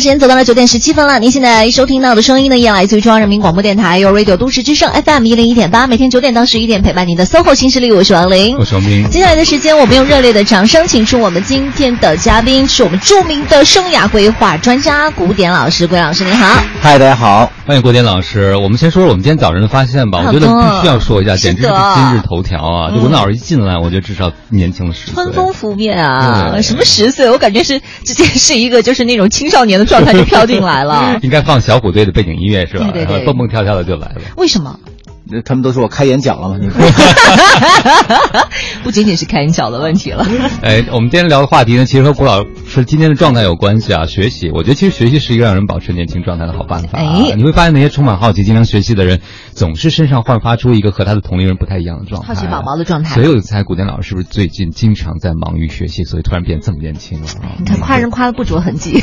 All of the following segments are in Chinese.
时间走到了九点十七分了。您现在收听到的声音呢，依然来自于中央人民广播电台，由 Radio 都市之声 FM 一零一点八，每天九点到十一点陪伴您的 SOHO 新势力。我是王琳，我是王斌。接下来的时间，我们用热烈的掌声，请出我们今天的嘉宾，是我们著名的生涯规划专家古典老师。古典老师您好，嗨，大家好，欢迎古典老师。我们先说说我们今天早晨的发现吧，我觉得必须要说一下，简直是今日头条啊！就古典老师一进来，我觉得至少年轻了十岁，春风拂面啊！什么十岁？我感觉是直接是一个就是那种青少年的状态就飘进来了。应该放小虎队的背景音乐是吧？对对对，蹦蹦跳跳的就来了。为什么？他们都说我开眼角了吗？你 不仅仅是开眼角的问题了。哎，我们今天聊的话题呢，其实和古老师今天的状态有关系啊。学习，我觉得其实学习是一个让人保持年轻状态的好办法。哎，你会发现那些充满好奇、经常学习的人，总是身上焕发出一个和他的同龄人不太一样的状态。好奇宝宝的状态。所以我猜古典老师是不是最近经常在忙于学习，所以突然变这么年轻了？你看夸人夸的不着痕迹。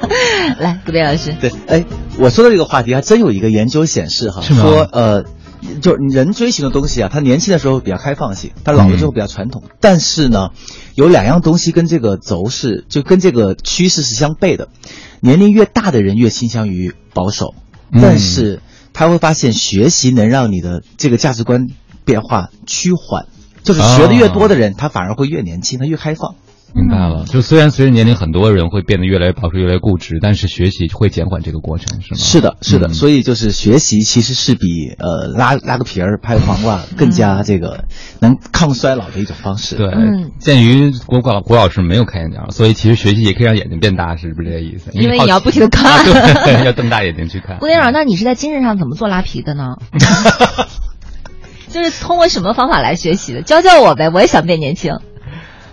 来，古典老师。对，哎，我说的这个话题还真有一个研究显示哈，说呃。就是人追寻的东西啊，他年轻的时候比较开放性，他老了之后比较传统。但是呢，有两样东西跟这个轴是，就跟这个趋势是相悖的。年龄越大的人越倾向于保守，但是他会发现学习能让你的这个价值观变化趋缓，就是学的越多的人，他反而会越年轻，他越开放。明白了，就虽然随着年龄，很多人会变得越来越保守、越来越固执，但是学习会减缓这个过程，是吗？是的，是的。所以就是学习其实是比呃拉拉个皮儿、拍个黄瓜 更加这个能抗衰老的一种方式。对，鉴于郭老郭老师没有开眼角，所以其实学习也可以让眼睛变大，是不是这个意思？因为你要不停的看，对，要瞪大眼睛去看。郭先生，那你是在精神上怎么做拉皮的呢？就是通过什么方法来学习的？教教我呗，我也想变年轻。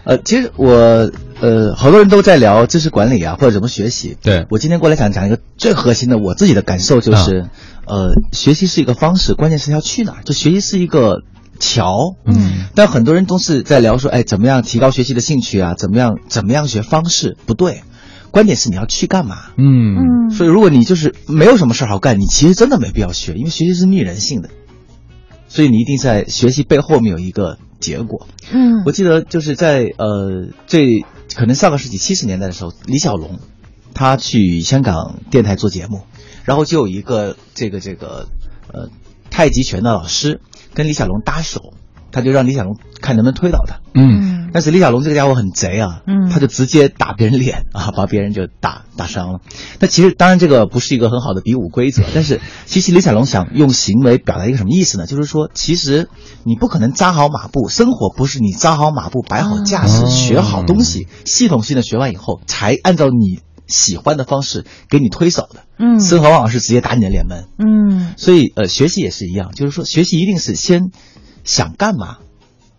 呃，其实我呃，好多人都在聊知识管理啊，或者怎么学习。对我今天过来想讲一个最核心的，我自己的感受就是，呃，学习是一个方式，关键是要去哪儿。就学习是一个桥，嗯，但很多人都是在聊说，哎，怎么样提高学习的兴趣啊？怎么样怎么样学方式不对，关键是你要去干嘛。嗯嗯。所以如果你就是没有什么事好干，你其实真的没必要学，因为学习是逆人性的。所以你一定在学习背后面有一个结果。嗯，我记得就是在呃最可能上个世纪七十年代的时候，李小龙他去香港电台做节目，然后就有一个这个这个呃太极拳的老师跟李小龙搭手。他就让李小龙看能不能推倒他，嗯，但是李小龙这个家伙很贼啊，嗯，他就直接打别人脸啊，把别人就打打伤了。那其实当然这个不是一个很好的比武规则，但是其实李小龙想用行为表达一个什么意思呢？就是说，其实你不可能扎好马步，生活不是你扎好马步、摆好架势、学好东西、系统性的学完以后才按照你喜欢的方式给你推手的，嗯，生活往往是直接打你的脸门，嗯，所以呃，学习也是一样，就是说学习一定是先。想干嘛？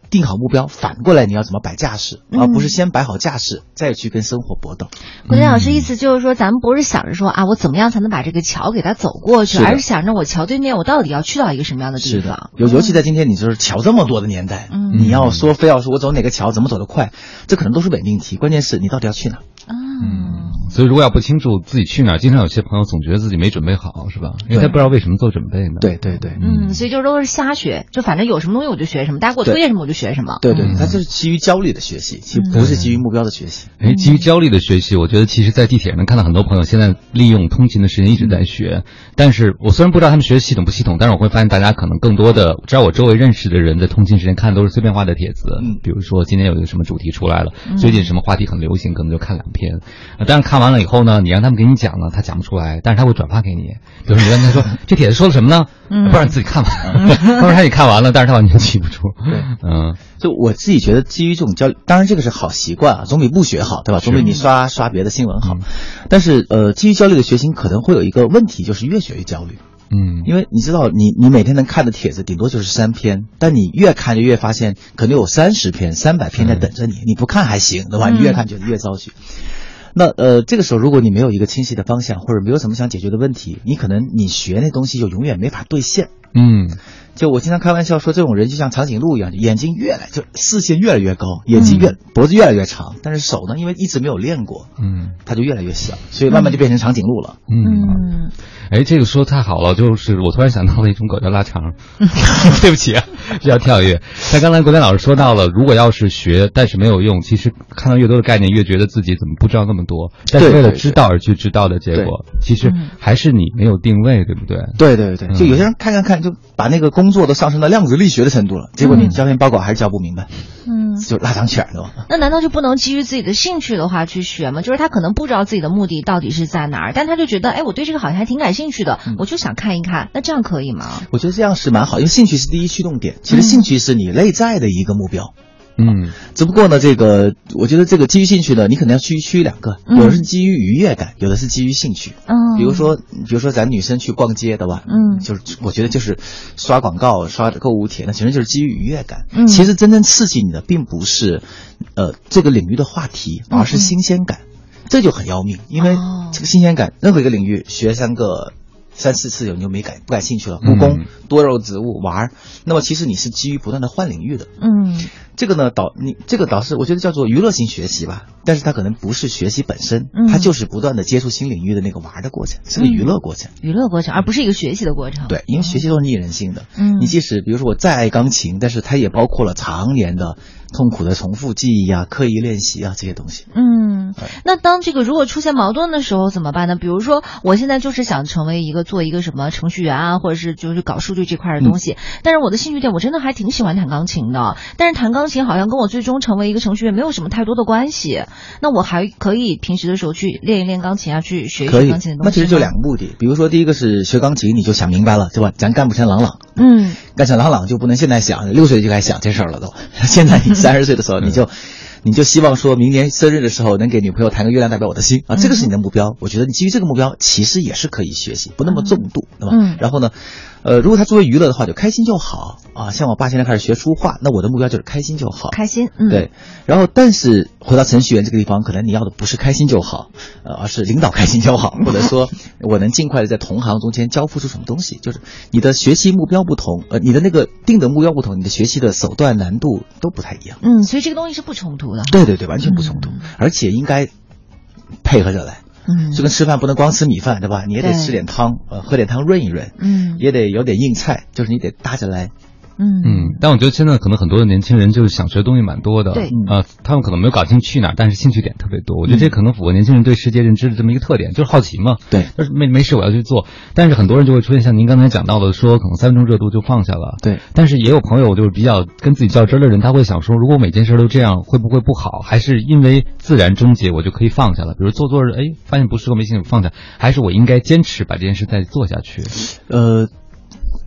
定好目标，反过来你要怎么摆架势，而不是先摆好架势再去跟生活搏斗。国典老师意思就是说，咱们不是想着说啊，我怎么样才能把这个桥给它走过去，而是想着我桥对面我到底要去到一个什么样的地方。尤尤其在今天，你就是桥这么多的年代，你要说非要说我走哪个桥怎么走得快，这可能都是伪命题。关键是你到底要去哪？嗯，所以如果要不清楚自己去哪儿，经常有些朋友总觉得自己没准备好，是吧？因为他不知道为什么做准备呢？对对对，嗯，所以就都是瞎学，就反正有什么东西我就学什么，大家给我推荐什么我就学什么。对对，他就是基于焦虑的学习，其实不是基于目标的学习。哎，基于焦虑的学习，我觉得其实，在地铁上能看到很多朋友现在利用通勤的时间一直在学。但是我虽然不知道他们学的系统不系统，但是我会发现大家可能更多的，只要我周围认识的人在通勤时间看都是碎片化的帖子，嗯，比如说今天有一个什么主题出来了，最近什么话题很流行，可能就看两篇。但是看完了以后呢，你让他们给你讲呢，他讲不出来，但是他会转发给你。比如说你问他说 这帖子说了什么呢？嗯不然你自己看完，他说他也看完了，但是他完全记不住。对，嗯，就我自己觉得，基于这种教，当然这个是好习惯啊，总比不学好，对吧？总比你刷刷别的新闻好。但是呃，基于焦虑的学习可能会有一个问题，就是越学越焦虑。嗯，因为你知道，你你每天能看的帖子顶多就是三篇，但你越看就越发现，可能有三十篇、三百篇在等着你。你不看还行，对吧？你越看就越糟心。那呃，这个时候如果你没有一个清晰的方向，或者没有什么想解决的问题，你可能你学那东西就永远没法兑现。嗯。就我经常开玩笑说，这种人就像长颈鹿一样，眼睛越来就视线越来越高，眼睛越脖子越来越长，但是手呢，因为一直没有练过，嗯，它就越来越小，所以慢慢就变成长颈鹿了。嗯，哎，这个说太好了，就是我突然想到了一种狗叫拉长。对不起啊，比较跳跃。但刚才国天老师说到了，如果要是学，但是没有用，其实看到越多的概念，越觉得自己怎么不知道那么多。但是为了知道而去知道的结果，其实还是你没有定位，对不对？对对对，就有些人看看看，就把那个工作都上升到量子力学的程度了，结果你交篇报告还是交不明白。嗯，就拉长犬对吧？那难道就不能基于自己的兴趣的话去学吗？就是他可能不知道自己的目的到底是在哪儿，但他就觉得，哎，我对这个好像还挺感兴趣的，我就想看一看。那这样可以吗？我觉得这样是蛮好，因为兴趣是第一驱动点。其实兴趣是你内在的一个目标。嗯，只不过呢，这个我觉得这个基于兴趣呢，你可能要区区两个，有的是基于愉悦感，有的是基于兴趣。嗯，比如说，比如说咱女生去逛街，的吧？嗯，就是我觉得就是刷广告、刷购物帖，那其实就是基于愉悦感。嗯，其实真正刺激你的并不是，呃，这个领域的话题，而是新鲜感，这就很要命。因为这个新鲜感，任何一个领域学三个。三四次有你就没感不感兴趣了，故宫、多肉植物玩儿，那么其实你是基于不断的换领域的，嗯，这个呢导你这个导师我觉得叫做娱乐性学习吧，但是它可能不是学习本身，它就是不断的接触新领域的那个玩的过程，是个娱乐过程，娱乐过程而不是一个学习的过程，对，因为学习都是逆人性的，嗯，你即使比如说我再爱钢琴，但是它也包括了常年的。痛苦的重复记忆啊，刻意练习啊，这些东西。嗯，那当这个如果出现矛盾的时候怎么办呢？比如说，我现在就是想成为一个做一个什么程序员啊，或者是就是搞数据这块的东西，但是我的兴趣点我真的还挺喜欢弹钢琴的，但是弹钢琴好像跟我最终成为一个程序员没有什么太多的关系。那我还可以平时的时候去练一练钢琴啊，去学一学钢琴的东西。那其实就两个目的，比如说第一个是学钢琴，你就想明白了，对吧？咱干不成朗朗，嗯，干成朗朗就不能现在想，六岁就该想这事儿了都。现在你。三十岁的时候，你就，你就希望说明年生日的时候能给女朋友弹个《月亮代表我的心》啊，这个是你的目标。我觉得你基于这个目标，其实也是可以学习，不那么重度，对吧？嗯。然后呢？呃，如果他作为娱乐的话，就开心就好啊。像我爸现在开始学书画，那我的目标就是开心就好。开心，嗯，对。然后，但是回到程序员这个地方，可能你要的不是开心就好，呃，而是领导开心就好，或者说 我能尽快的在同行中间交付出什么东西。就是你的学习目标不同，呃，你的那个定的目标不同，你的学习的手段难度都不太一样。嗯，所以这个东西是不冲突的。对对对，完全不冲突，而且应该配合着来。嗯，就跟吃饭不能光吃米饭，对吧？你也得吃点汤，呃，喝点汤润一润。嗯，也得有点硬菜，就是你得搭着来。嗯嗯，但我觉得现在可能很多的年轻人就是想学的东西蛮多的，对，啊，他们可能没有搞清去哪儿，但是兴趣点特别多。我觉得这可能符合年轻人对世界认知的这么一个特点，就是好奇嘛。对，但是没没事我要去做，但是很多人就会出现像您刚才讲到的，说可能三分钟热度就放下了。对，但是也有朋友就是比较跟自己较真的人，他会想说，如果每件事都这样，会不会不好？还是因为自然终结，我就可以放下了？比如做做着，哎，发现不适合，没兴趣放下，还是我应该坚持把这件事再做下去？呃。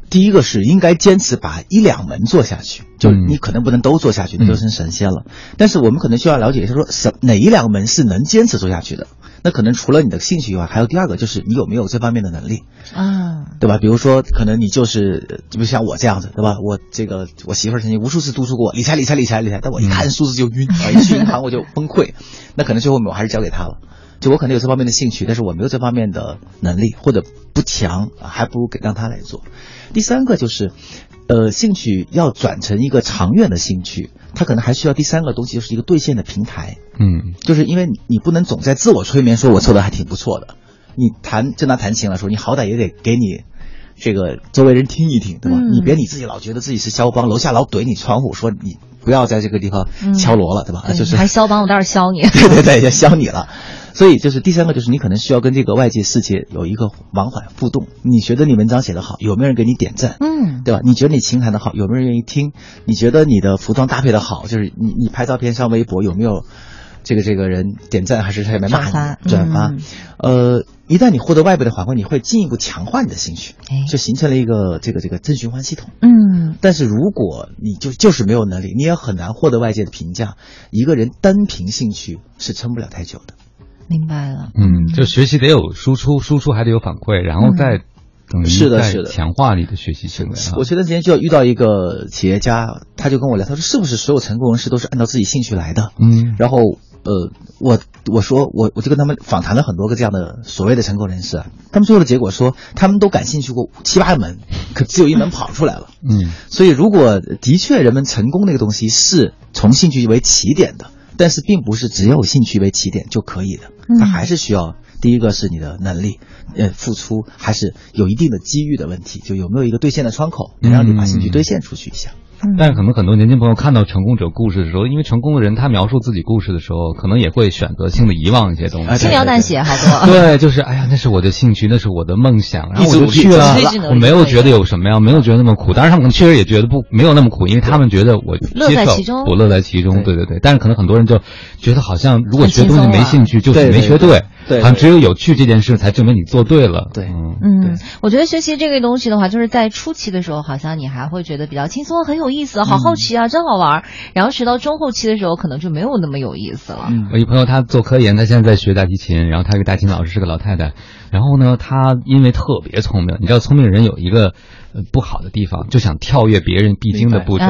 第一个是应该坚持把一两门做下去，就你可能不能都做下去，那就成神仙了。但是我们可能需要了解一下，说什哪一两门是能坚持做下去的？那可能除了你的兴趣以外，还有第二个就是你有没有这方面的能力啊，对吧？比如说，可能你就是就像我这样子，对吧？我这个我媳妇儿曾经无数次督促过我理财、理财、理财、理财，但我一看数字就晕 啊，一去银行我就崩溃。那可能最后我还是交给他了。就我可能有这方面的兴趣，但是我没有这方面的能力或者不强，还不如给让他来做。第三个就是，呃，兴趣要转成一个长远的兴趣，他可能还需要第三个东西，就是一个兑现的平台。嗯，就是因为你你不能总在自我催眠，说我做的还挺不错的。你弹就拿弹琴来说，你好歹也得给你这个周围人听一听，对吧？你别你自己老觉得自己是肖邦，楼下老怼你窗户说你不要在这个地方敲锣了，对吧？就是还肖邦，我倒是削你。对 对对，要削你了。所以就是第三个，就是你可能需要跟这个外界世界有一个往返互动。你觉得你文章写得好，有没有人给你点赞？嗯，对吧？你觉得你琴弹得好，有没有人愿意听？你觉得你的服装搭配的好，就是你你拍照片上微博有没有这个这个人点赞，还是在下面骂你转发？呃，一旦你获得外部的反馈，你会进一步强化你的兴趣，就形成了一个这个这个正循环系统。嗯，但是如果你就就是没有能力，你也很难获得外界的评价。一个人单凭兴趣是撑不了太久的。明白了，嗯，就学习得有输出，输出还得有反馈，然后再等于在强化你的学习行为。我前段时间就遇到一个企业家，他就跟我聊，他说是不是所有成功人士都是按照自己兴趣来的？嗯，然后呃，我我说我我就跟他们访谈了很多个这样的所谓的成功人士啊，他们最后的结果说，他们都感兴趣过七八门，可只有一门跑出来了。嗯，所以如果的确人们成功那个东西是从兴趣为起点的，但是并不是只有兴趣为起点就可以的，它还是需要第一个是你的能力，呃，付出还是有一定的机遇的问题，就有没有一个兑现的窗口，能让你把兴趣兑现出去一下。但是可能很多年轻朋友看到成功者故事的时候，因为成功的人他描述自己故事的时候，可能也会选择性的遗忘一些东西，轻描淡写好多。对，就是哎呀，那是我的兴趣，那是我的梦想，然后我就去了，我没有觉得有什么呀，没有觉得那么苦。当然他们可能确实也觉得不没有那么苦，因为他们觉得我乐在其中，我乐在其中。对对对，但是可能很多人就觉得好像如果学东西没兴趣，就是没学对。对，好像只有有趣这件事才证明你做对了。对，嗯，我觉得学习这个东西的话，就是在初期的时候，好像你还会觉得比较轻松，很有意思，好好奇啊，真好玩。然后学到中后期的时候，可能就没有那么有意思了。嗯我一朋友他做科研，他现在在学大提琴，然后他一个大提琴老师是个老太太，然后呢，他因为特别聪明，你知道聪明人有一个不好的地方，就想跳跃别人必经的步骤。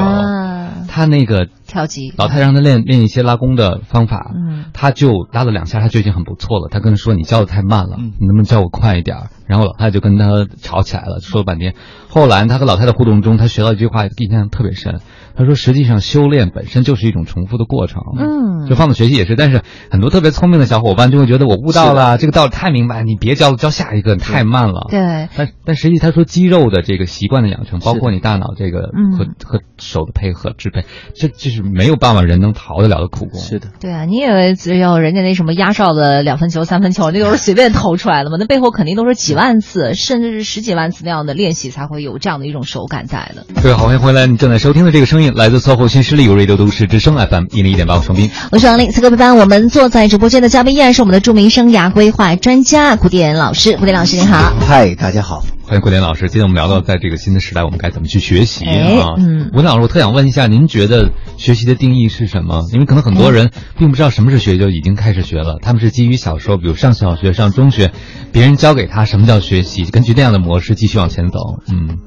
他那个跳级，老太太让他练练一些拉弓的方法，嗯，他就拉了两下，他就已经很不错了。他跟他说：“你教的太慢了，你能不能教我快一点？”然后老太太就跟他吵起来了，说了半天。后来他和老太太互动中，他学到一句话，印象特别深。他说：“实际上修炼本身就是一种重复的过程，嗯，就放在学习也是。但是很多特别聪明的小伙伴就会觉得我悟到了这个道理太明白，你别教教下一个，太慢了。对，但但实际他说肌肉的这个习惯的养成，包括你大脑这个和和手的配合支配，这这是没有办法人能逃得了的苦功。是的，对啊，你以为只有人家那什么压哨的两分球、三分球，那都是随便投出来的吗？那背后肯定都是几万次，甚至是十几万次那样的练习，才会有这样的一种手感在的。对，好，欢迎回来，你正在收听的这个声音来自搜狐新势力 Radio 都市之声 FM 一零一点八，我双斌，我是王丽。此刻陪伴我们坐在直播间的嘉宾依然是我们的著名生涯规划专家古典老师，古典老师您好，嗨，大家好。欢迎桂莲老师。今天我们聊到，在这个新的时代，我们该怎么去学习啊？嗯，文老师，我特想问一下，您觉得学习的定义是什么？因为可能很多人并不知道什么是学，就已经开始学了。他们是基于小时候，比如上小学、上中学，别人教给他什么叫学习，根据那样的模式继续往前走。嗯，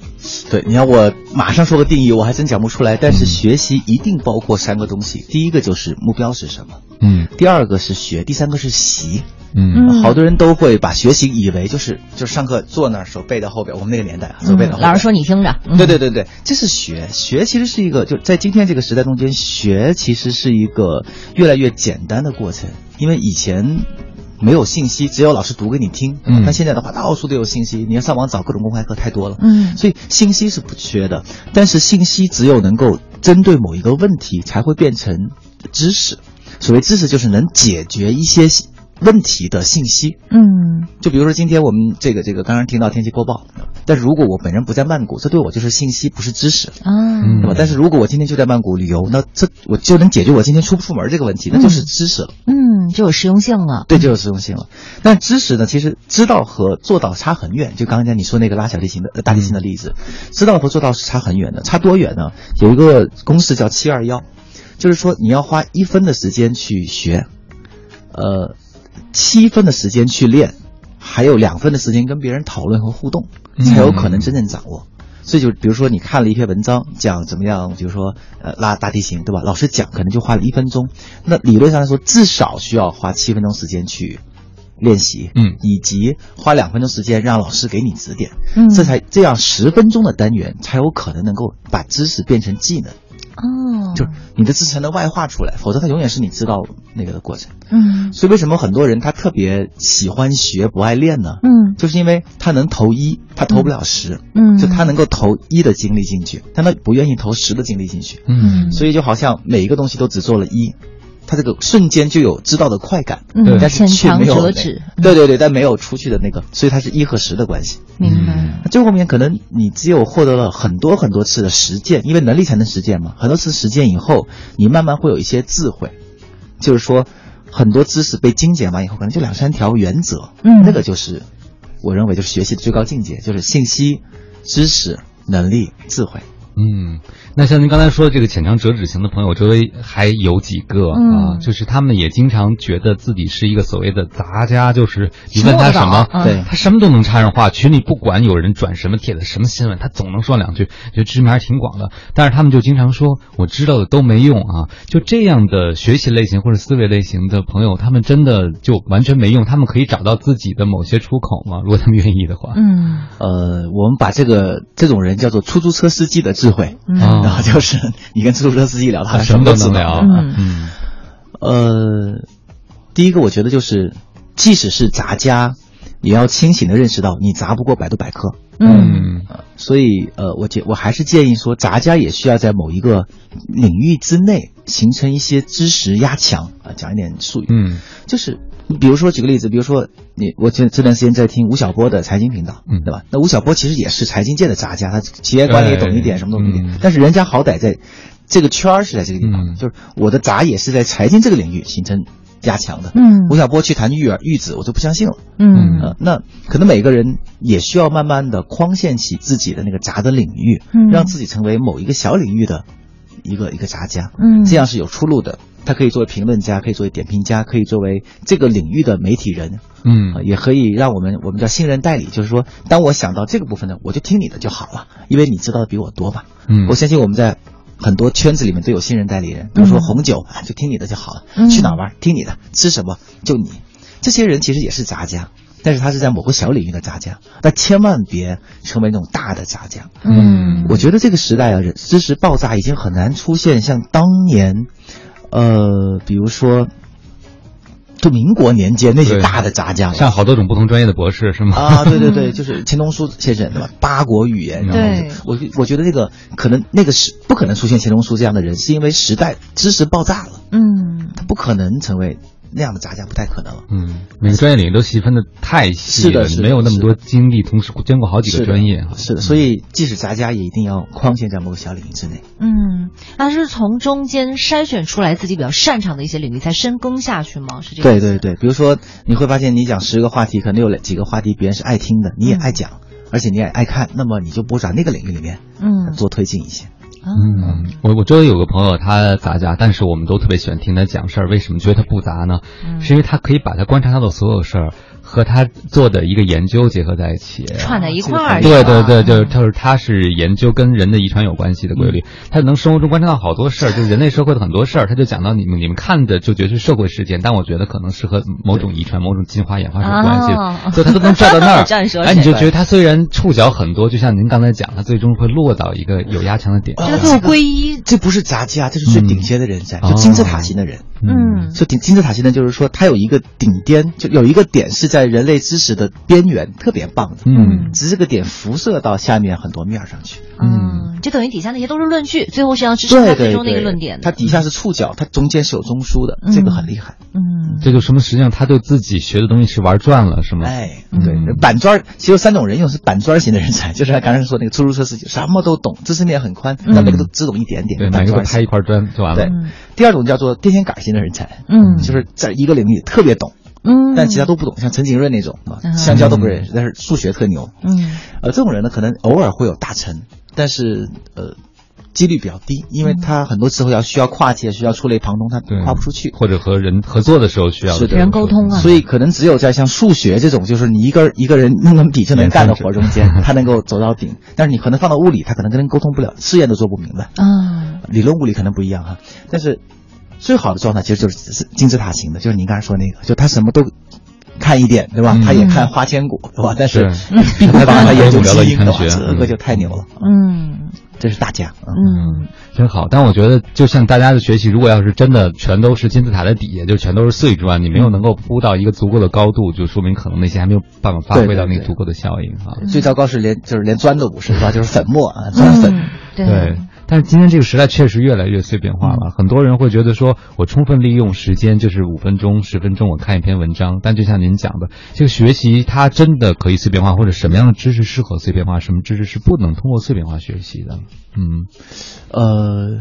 对，你要我马上说个定义，我还真讲不出来。但是学习一定包括三个东西，第一个就是目标是什么，嗯，第二个是学，第三个是习。嗯，好多人都会把学习以为就是就上课坐那儿手背到后边，我们那个年代啊，手背到后边。老师说你听着。对对对对，这是学学，其实是一个就在今天这个时代中间，学其实是一个越来越简单的过程，因为以前没有信息，只有老师读给你听。嗯。那现在的话，到处都有信息，你要上网找各种公开课太多了。嗯。所以信息是不缺的，但是信息只有能够针对某一个问题，才会变成知识。所谓知识，就是能解决一些。问题的信息，嗯，就比如说今天我们这个这个刚刚听到天气播报，但是如果我本人不在曼谷，这对我就是信息，不是知识，啊，但是如果我今天就在曼谷旅游，那这我就能解决我今天出不出门这个问题，那就是知识了，嗯，就有实用性了，对，就有实用性了。但知识呢，其实知道和做到差很远。就刚才你说那个拉小提琴的大提琴的例子，知道和做到是差很远的，差多远呢？有一个公式叫七二幺，就是说你要花一分的时间去学，呃。七分的时间去练，还有两分的时间跟别人讨论和互动，才有可能真正掌握。所以就比如说你看了一篇文章，讲怎么样，比如说呃拉大提琴，对吧？老师讲可能就花了一分钟，那理论上来说至少需要花七分钟时间去练习，嗯，以及花两分钟时间让老师给你指点，嗯，这才这样十分钟的单元才有可能能够把知识变成技能。哦，就你的知识能外化出来，否则它永远是你知道那个的过程。嗯，所以为什么很多人他特别喜欢学不爱练呢？嗯，就是因为他能投一，他投不了十。嗯，就他能够投一的精力进去，但他不愿意投十的精力进去。嗯，所以就好像每一个东西都只做了一。他这个瞬间就有知道的快感，嗯，但是却没有，对对对，但没有出去的那个，所以它是一和十的关系。明白。最后面可能你只有获得了很多很多次的实践，因为能力才能实践嘛。很多次实践以后，你慢慢会有一些智慧，就是说很多知识被精简完以后，可能就两三条原则，嗯，那个就是我认为就是学习的最高境界，就是信息、知识、能力、智慧。嗯，那像您刚才说的这个浅尝辄止型的朋友，周围还有几个啊，就是他们也经常觉得自己是一个所谓的杂家，就是你问他什么，对他什么都能插上话。群里不管有人转什么帖子、什么新闻，他总能说两句，觉得知名还是挺广的。但是他们就经常说，我知道的都没用啊。就这样的学习类型或者思维类型的朋友，他们真的就完全没用。他们可以找到自己的某些出口吗？如果他们愿意的话。嗯，呃，我们把这个这种人叫做出租车司机的智慧，然后就是 你跟出租车司机聊，他什么都能聊。嗯，呃，第一个我觉得就是，即使是杂家，也要清醒的认识到你砸不过百度百科。嗯，所以呃，我建我还是建议说，杂家也需要在某一个领域之内形成一些知识压强啊，讲一点术语。嗯，就是。你比如说，举个例子，比如说你，我这这段时间在听吴晓波的财经频道，嗯，对吧？那吴晓波其实也是财经界的杂家，他企业管理懂一点，什么懂一点，但是人家好歹在这个圈儿是在这个地方，就是我的杂也是在财经这个领域形成加强的。嗯，吴晓波去谈育儿育子，我就不相信了。嗯，那可能每个人也需要慢慢的框限起自己的那个杂的领域，让自己成为某一个小领域的一个一个杂家，嗯，这样是有出路的。他可以作为评论家，可以作为点评家，可以作为这个领域的媒体人，嗯，也可以让我们我们叫信任代理，就是说，当我想到这个部分呢，我就听你的就好了，因为你知道的比我多嘛。嗯，我相信我们在很多圈子里面都有信任代理人，比如说红酒，就听你的就好了。去哪玩听你的，吃什么就你。这些人其实也是杂家，但是他是在某个小领域的杂家，但千万别成为那种大的杂家。嗯，我觉得这个时代啊，知识爆炸已经很难出现像当年。呃，比如说，就民国年间那些大的杂家，像好多种不同专业的博士是吗？啊，对对对，就是钱钟书先生对吧？八国语言，然后，我我觉得那个可能那个是不可能出现钱钟书这样的人，是因为时代知识爆炸了，嗯，他不可能成为。那样的杂家不太可能。嗯，每个专业领域都细分的太细了，没有那么多精力，同时兼顾好几个专业。是的，所以即使杂家也一定要框限在某个小领域之内。嗯，那是从中间筛选出来自己比较擅长的一些领域，才深耕下去吗？是这样。对对对，比如说你会发现，你讲十个话题，可能有几个话题别人是爱听的，你也爱讲，而且你也爱看，那么你就不在那个领域里面，嗯，多推进一些。嗯，我我周围有个朋友，他杂家，但是我们都特别喜欢听他讲事儿。为什么觉得他不杂呢？是因为他可以把他观察到的所有事儿。和他做的一个研究结合在一起，串在一块儿。对对对，就是他是他是研究跟人的遗传有关系的规律，他能生活中观察到好多事儿，就是人类社会的很多事儿，他就讲到你们你们看的就觉得是社会事件，但我觉得可能是和某种遗传、某种进化演化是有关系的，所以他都能拽到那儿。哎，你就觉得他虽然触角很多，就像您刚才讲，他最终会落到一个有压强的点。这个归一，这不是杂技啊，这是最顶尖的人才，就金字塔型的人。嗯，就顶金字塔型的，就是说他有一个顶巅，就有一个点是在人类知识的边缘，特别棒的。嗯，只是这个点辐射到下面很多面上去。嗯，就等于底下那些都是论据，最后是要支撑他最终那个论点。它底下是触角，它中间是有中枢的，这个很厉害。嗯，这就什么实际上他对自己学的东西是玩转了，是吗？哎，对，板砖其实三种人，用是板砖型的人才，就是他刚才说那个出租车司机，什么都懂，知识面很宽，但每个都只懂一点点。对，每个都拍一块砖就完了。对，第二种叫做电线杆型的人才。嗯。就是在一个领域特别懂，嗯，但其他都不懂，像陈景润那种啊，香蕉都不认识，但是数学特牛，嗯，呃，这种人呢，可能偶尔会有大成，但是呃，几率比较低，因为他很多时候要需要跨界，需要触类旁通，他跨不出去，或者和人合作的时候需要人沟通啊，所以可能只有在像数学这种，就是你一个一个人弄那么底就能干的活中间，他能够走到顶，但是你可能放到物理，他可能跟人沟通不了，试验都做不明白，啊，理论物理可能不一样哈，但是。最好的状态其实就是金字塔型的，就是您刚才说那个，就他什么都看一点，对吧？他也看花千骨，对吧？但是 并不把他研究基因，这个就太牛了。嗯，这是大家，嗯，真好。但我觉得，就像大家的学习，如果要是真的全都是金字塔的底下，就全都是碎砖，你没有能够铺到一个足够的高度，就说明可能那些还没有办法发挥到那个足够的效应啊。最糟糕是连就是连砖都不是，是吧？就是粉末啊，砖粉。对。但是今天这个时代确实越来越碎片化了，很多人会觉得说，我充分利用时间就是五分钟、十分钟，我看一篇文章。但就像您讲的，这个学习它真的可以碎片化，或者什么样的知识适合碎片化，什么知识是不能通过碎片化学习的？嗯，呃，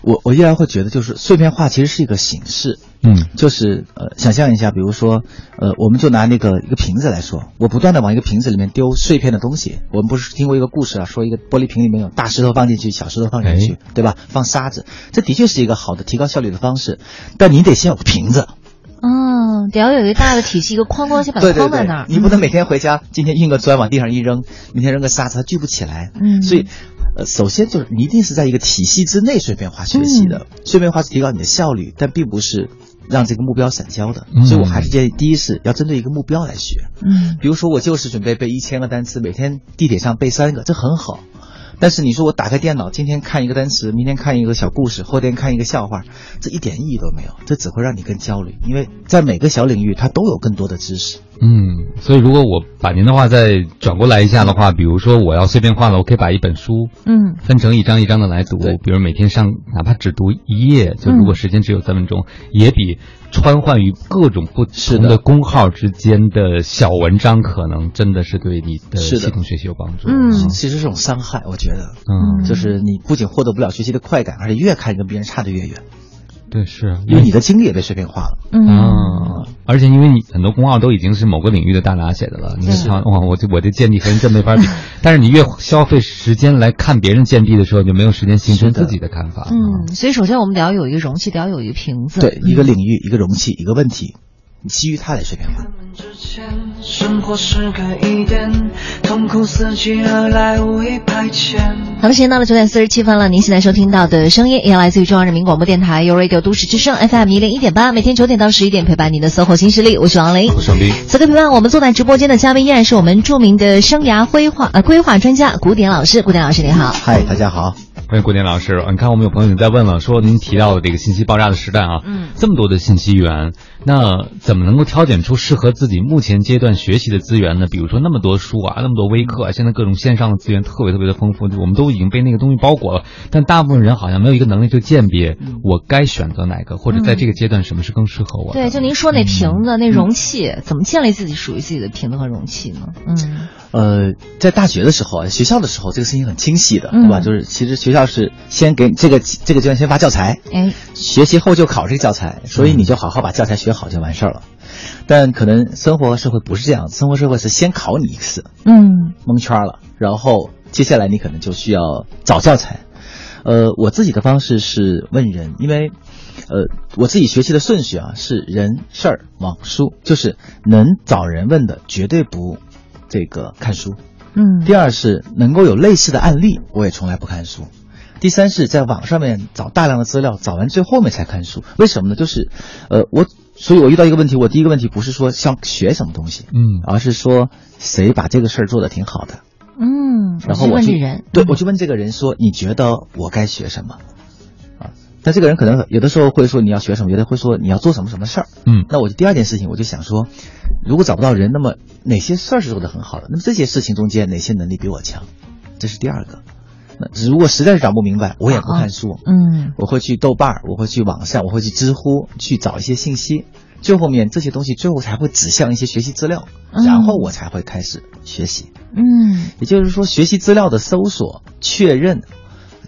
我我依然会觉得，就是碎片化其实是一个形式，嗯，就是呃，想象一下，比如说呃，我们就拿那个一个瓶子来说，我不断的往一个瓶子里面丢碎片的东西。我们不是听过一个故事啊，说一个玻璃瓶里面有大石头放进去，小石头放进去，对吧？放沙子，这的确是一个好的提高效率的方式，但你得先有个瓶子。嗯，得要有一个大的体系，一个框框，先把它框在那儿。你不能每天回家，今天运个砖往地上一扔，明天扔个沙子，它聚不起来。嗯，所以。呃，首先就是你一定是在一个体系之内碎片化学习的，碎片化是提高你的效率，但并不是让这个目标散焦的。所以我还是建议，第一是要针对一个目标来学。嗯，比如说我就是准备背一千个单词，每天地铁上背三个，这很好。但是你说我打开电脑，今天看一个单词，明天看一个小故事，后天看一个笑话，这一点意义都没有，这只会让你更焦虑。因为在每个小领域，它都有更多的知识。嗯，所以如果我把您的话再转过来一下的话，比如说我要碎片化了，我可以把一本书，嗯，分成一章一章的来读，比如每天上哪怕只读一页，就如果时间只有三分钟，也比穿换于各种不同的公号之间的小文章，可能真的是对你的系统学习有帮助。嗯，其实是种伤害，我觉得，嗯，就是你不仅获得不了学习的快感，而且越看你跟别人差的越远。对，是。因为你的经历也被碎片化了，嗯，而且因为你很多公号都已经是某个领域的大拿写的了，你看哇，我这我这见地和人真没法比。但是你越消费时间来看别人见地的时候，就没有时间形成自己的看法。嗯，所以首先我们得要有一个容器，得要有一个瓶子，对，一个领域，一个容器，一个问题。基于他来碎片化。好的，时间到了九点四十七分了。您现在收听到的声音也来自于中央人民广播电台 u Radio 都市之声 FM 一零一点八，每天九点到十一点陪伴您的 SOHO 新势力，我是王琳，我是。此刻陪伴我们坐在直播间的嘉宾依然是我们著名的生涯规划呃规划专家古典老师，古典老师您好。嗨，大家好。欢迎郭典老师，你看我们有朋友在问了，说您提到的这个信息爆炸的时代啊，嗯，这么多的信息源，那怎么能够挑选出适合自己目前阶段学习的资源呢？比如说那么多书啊，那么多微课啊，现在各种线上的资源特别特别的丰富，我们都已经被那个东西包裹了，但大部分人好像没有一个能力去鉴别我该选择哪个，或者在这个阶段什么是更适合我。对，就您说那瓶子、那容器，怎么建立自己属于自己的瓶子和容器呢？嗯，呃，在大学的时候啊，学校的时候，这个事情很清晰的，对吧？就是其实学校。要是先给这个这个阶段先发教材，哎，学习后就考这个教材，所以你就好好把教材学好就完事儿了。但可能生活社会不是这样，生活社会是先考你一次，嗯，蒙圈了，然后接下来你可能就需要找教材。呃，我自己的方式是问人，因为呃我自己学习的顺序啊是人事儿网书，就是能找人问的绝对不这个看书。嗯，第二是能够有类似的案例，我也从来不看书。第三是在网上面找大量的资料，找完最后面才看书。为什么呢？就是，呃，我，所以我遇到一个问题，我第一个问题不是说想学什么东西，嗯，而是说谁把这个事儿做的挺好的，嗯，然后我去问人，对我去问这个人说，你觉得我该学什么？啊，但这个人可能有的时候会说你要学什么，有的会说你要做什么什么事儿，嗯，那我就第二件事情我就想说，如果找不到人，那么哪些事儿是做的很好的？那么这些事情中间哪些能力比我强？这是第二个。如果实在是找不明白，我也不看书，嗯，我会去豆瓣，我会去网上，我会去知乎去找一些信息，最后面这些东西最后才会指向一些学习资料，然后我才会开始学习，嗯，也就是说，学习资料的搜索确认，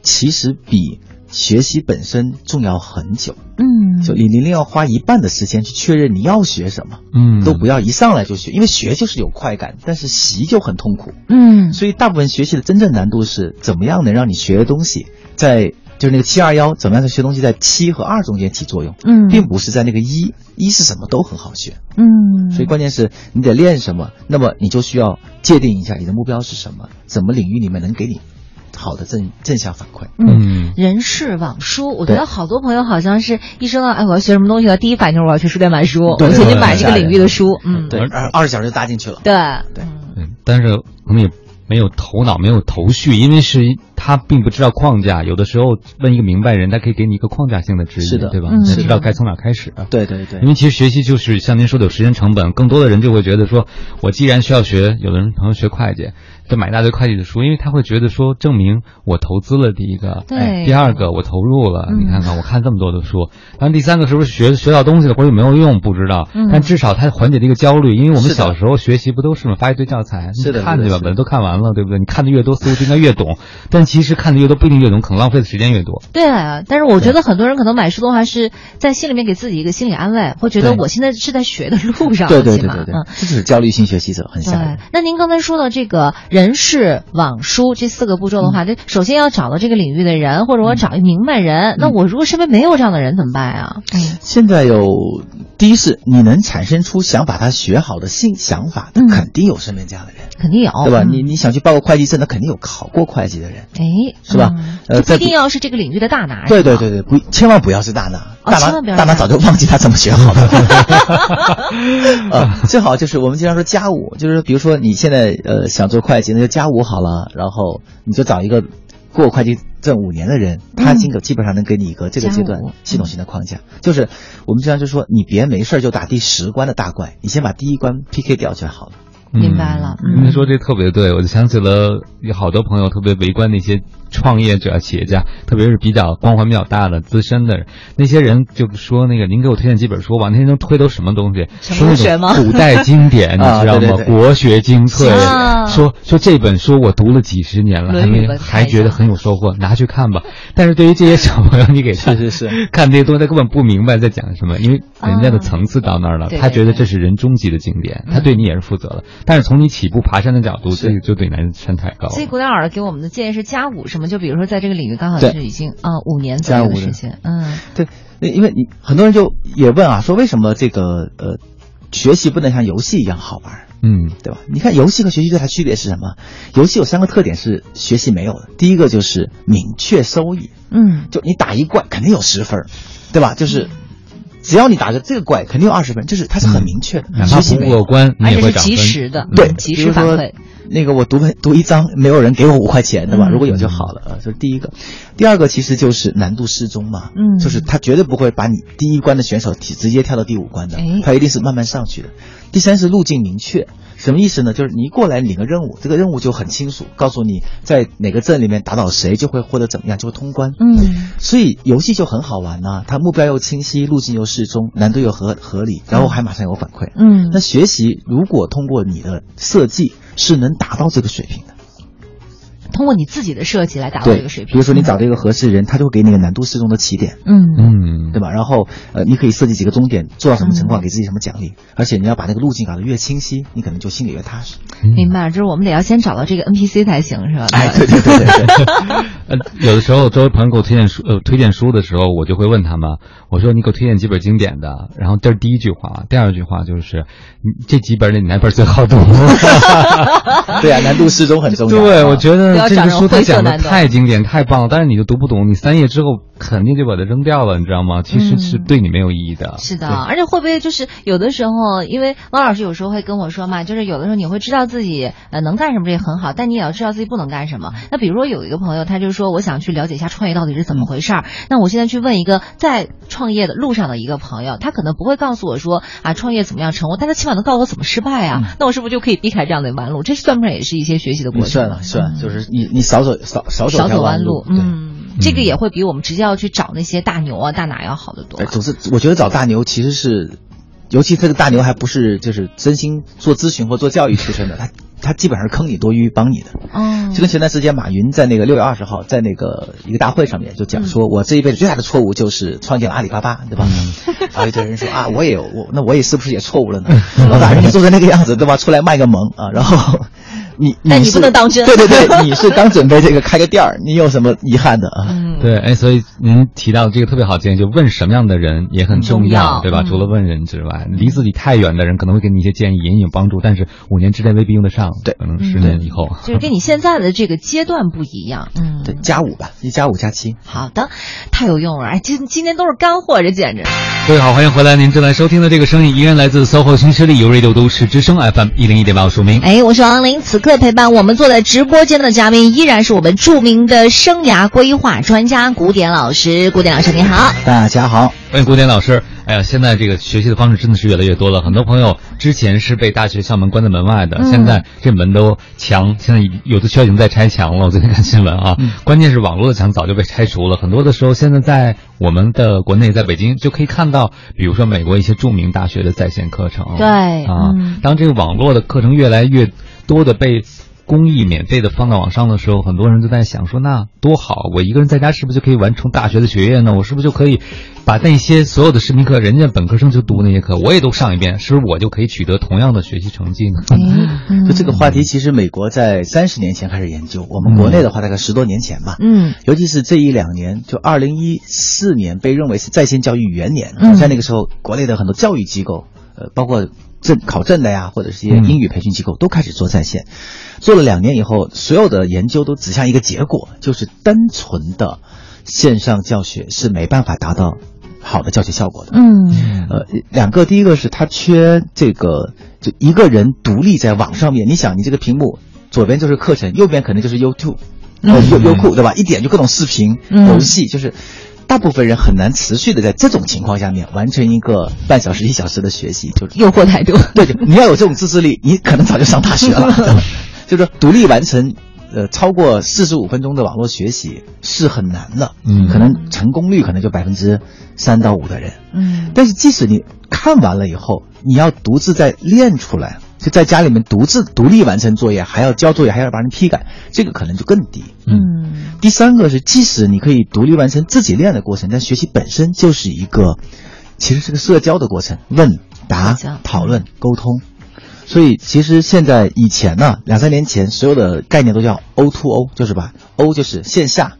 其实比。学习本身重要很久，嗯，就你宁愿要花一半的时间去确认你要学什么，嗯，都不要一上来就学，因为学就是有快感，但是习就很痛苦，嗯，所以大部分学习的真正难度是怎么样能让你学的东西在就是那个七二幺怎么样在学东西在七和二中间起作用，嗯，并不是在那个一一是什么都很好学，嗯，所以关键是你得练什么，那么你就需要界定一下你的目标是什么，什么领域里面能给你。好的正正向反馈，嗯，人事网书，我觉得好多朋友好像是一说到哎我要学什么东西，第一反应就是我要去书店买书，我先去买这个领域的书，嗯，对，二二十小时就搭进去了，对。对，嗯，但是我们也没有头脑，没有头绪，因为是他并不知道框架，有的时候问一个明白人，他可以给你一个框架性的指引，是的，对吧？嗯，知道该从哪开始，对对对，因为其实学习就是像您说的有时间成本，更多的人就会觉得说，我既然需要学，有的人朋友学会计。就买一大堆会计的书，因为他会觉得说，证明我投资了第一个，对，第二个我投入了，你看看我看这么多的书，但第三个是不是学学到东西了或者有没有用不知道，但至少他缓解了一个焦虑，因为我们小时候学习不都是吗？发一堆教材，是的，看去吧，本都看完了，对不对？你看的越多，似乎就应该越懂，但其其实看的越多不一定越懂，可能浪费的时间越多。对啊，但是我觉得很多人可能买书的话是在心里面给自己一个心理安慰，会觉得我现在是在学的路上。对对对对对，这就是焦虑性学习者很吓人。那您刚才说的这个人事网书这四个步骤的话，就首先要找到这个领域的人，或者我找一明白人。那我如果身边没有这样的人怎么办啊？现在有第一是你能产生出想把它学好的新想法，那肯定有身边这样的人，肯定有，对吧？你你想去报个会计证，那肯定有考过会计的人，哎，是吧？呃，不一定要是这个领域的大拿，对对对对，不，千万不要是大拿，大拿大拿早就忘记他怎么学好了。呃，最好就是我们经常说加五，就是比如说你现在呃想做会计，那就加五好了，然后你就找一个过会计证五年的人，他基基本上能给你一个这个阶段系统性的框架。就是我们经常就说，你别没事就打第十关的大怪，你先把第一关 PK 掉就好了。明白了，您说这特别对，我就想起了有好多朋友特别围观那些创业者、企业家，特别是比较光环比较大的资深的人，那些人就说那个，您给我推荐几本书吧，那些人推都什么东西？什么学吗？古代经典，你知道吗？国学精粹。说说这本书我读了几十年了，还没还觉得很有收获，拿去看吧。但是对于这些小朋友，你给他 是是是看这些东西，他根本不明白在讲什么，因为人家的层次到那儿了，他觉得这是人终极的经典，他对你也是负责的。但是从你起步爬山的角度，这个就对男生太高。所以古典老师给我们的建议是加五，什么？就比如说在这个领域刚好是已经啊五年左右的时间，嗯，对，因为你很多人就也问啊，说为什么这个呃学习不能像游戏一样好玩？嗯，对吧？你看游戏和学习最大区别是什么？游戏有三个特点是学习没有的，第一个就是明确收益，嗯，就你打一怪肯定有十分，对吧？就是。只要你打着这个怪，肯定有二十分，就是它是很明确的。哪怕不过关，你也会涨分。及时的，对，及时反馈。那个我读读一章，没有人给我五块钱，对吧？如果有就好了啊。这是第一个，第二个其实就是难度适中嘛，嗯，就是他绝对不会把你第一关的选手提直接跳到第五关的，他一定是慢慢上去的。第三是路径明确。什么意思呢？就是你一过来领个任务，这个任务就很清楚，告诉你在哪个镇里面打倒谁就会获得怎么样，就会通关。嗯，所以游戏就很好玩呐，它目标又清晰，路径又适中，难度又合合理，然后还马上有反馈。嗯，那学习如果通过你的设计是能达到这个水平的。通过你自己的设计来达到这个水平，比如说你找这个合适的人，他就会给你个难度适中的起点，嗯嗯，对吧？然后呃，你可以设计几个终点，做到什么情况给自己什么奖励，而且你要把那个路径搞得越清晰，你可能就心里越踏实。明白，就是我们得要先找到这个 NPC 才行，是吧？哎，对对对对对。呃，有的时候周围朋友给我推荐书，呃，推荐书的时候，我就会问他们，我说你给我推荐几本经典的，然后这是第一句话，第二句话就是你这几本里哪本最好读？对啊，难度适中很重要。对，我觉得这个书他讲的。太经典太棒了，但是你就读不懂，你三页之后肯定就把它扔掉了，你知道吗？其实是对你没有意义的。是的，而且会不会就是有的时候，因为汪老师有时候会跟我说嘛，就是有的时候你会知道自己呃能干什么，这也很好，但你也要知道自己不能干什么。那比如说有一个朋友，他就说我想去了解一下创业到底是怎么回事儿。那我现在去问一个在创业的路上的一个朋友，他可能不会告诉我说啊创业怎么样成功，但他起码能告诉我怎么失败啊。那我是不是就可以避开这样的弯路？这算不算也是一些学习的过程？算了算，就是你你少走。少少走弯路，嗯，这个也会比我们直接要去找那些大牛啊、大拿要好得多。总之，我觉得找大牛其实是，尤其这个大牛还不是就是真心做咨询或做教育出身的，他他基本上是坑你多于帮你的。哦，就跟前段时间马云在那个六月二十号在那个一个大会上面就讲说，我这一辈子最大的错误就是创建了阿里巴巴，对吧？啊，一堆人说啊，我也有我，那我也是不是也错误了呢？老大，人家做成那个样子，对吧？出来卖个萌啊，然后。你，但你不能当真。对对对，你是刚准备这个开个店儿，你有什么遗憾的啊？嗯，对，哎，所以您提到这个特别好建议，就问什么样的人也很重要，对吧？除了问人之外，离自己太远的人可能会给你一些建议，也有帮助，但是五年之内未必用得上，对，可能十年以后。就是跟你现在的这个阶段不一样，嗯，对，加五吧，一加五加七。好的，太有用了，哎，今今天都是干货，这简直。各位好，欢迎回来，您正在收听的这个声音依然来自 SOHO 新势力有 Radio 都市之声 FM 一零一点八，我署名。哎，我是王林，此刻陪伴我们。坐在直播间的嘉宾依然是我们著名的生涯规划专家古典老师。古典老师，你好！大家好，欢迎古典老师。哎呀，现在这个学习的方式真的是越来越多了。很多朋友之前是被大学校门关在门外的，现在这门都墙，现在有的学校已经在拆墙了。我最近看新闻啊，关键是网络的墙早就被拆除了。很多的时候，现在在我们的国内，在北京就可以看到，比如说美国一些著名大学的在线课程。对啊，当这个网络的课程越来越多的被公益免费的放到网上的时候，很多人都在想说，那多好，我一个人在家是不是就可以完成大学的学业呢？我是不是就可以把那些所有的视频课，人家本科生就读那些课，我也都上一遍，是不是我就可以取得同样的学习成绩呢？嗯就 这个话题，其实美国在三十年前开始研究，我们国内的话大概十多年前吧。嗯尤其是这一两年，就二零一四年被认为是在线教育元年，嗯在那个时候，国内的很多教育机构，呃，包括证考证的呀，或者是一些嗯英语培训机构，都开始做在线。做了两年以后，所有的研究都指向一个结果，就是单纯的线上教学是没办法达到好的教学效果的。嗯呃，两个，第一个是它缺这个，就一个人独立在网上面。你想，你这个屏幕左边就是课程，右边可能就是 YouTube，呃，优优酷对吧？一点就各种视频、嗯游戏，就是大部分人很难持续的在这种情况下面完成一个半小时、一小时的学习，就是诱惑太多。对，就你要有这种自制力，你可能早就上大学了。对 就是说，独立完成呃超过四十五分钟的网络学习是很难的，嗯可能成功率可能就百分之三到五的人。嗯但是即使你看完了以后，你要独自再练出来，就在家里面独自独立完成作业，还要交作业，还要把人批改，这个可能就更低。嗯第三个是，即使你可以独立完成自己练的过程，但学习本身就是一个，其实是个社交的过程，问答、讨论、沟通。所以其实现在以前呢，两三年前所有的概念都叫 O to O，就是把 O 就是线下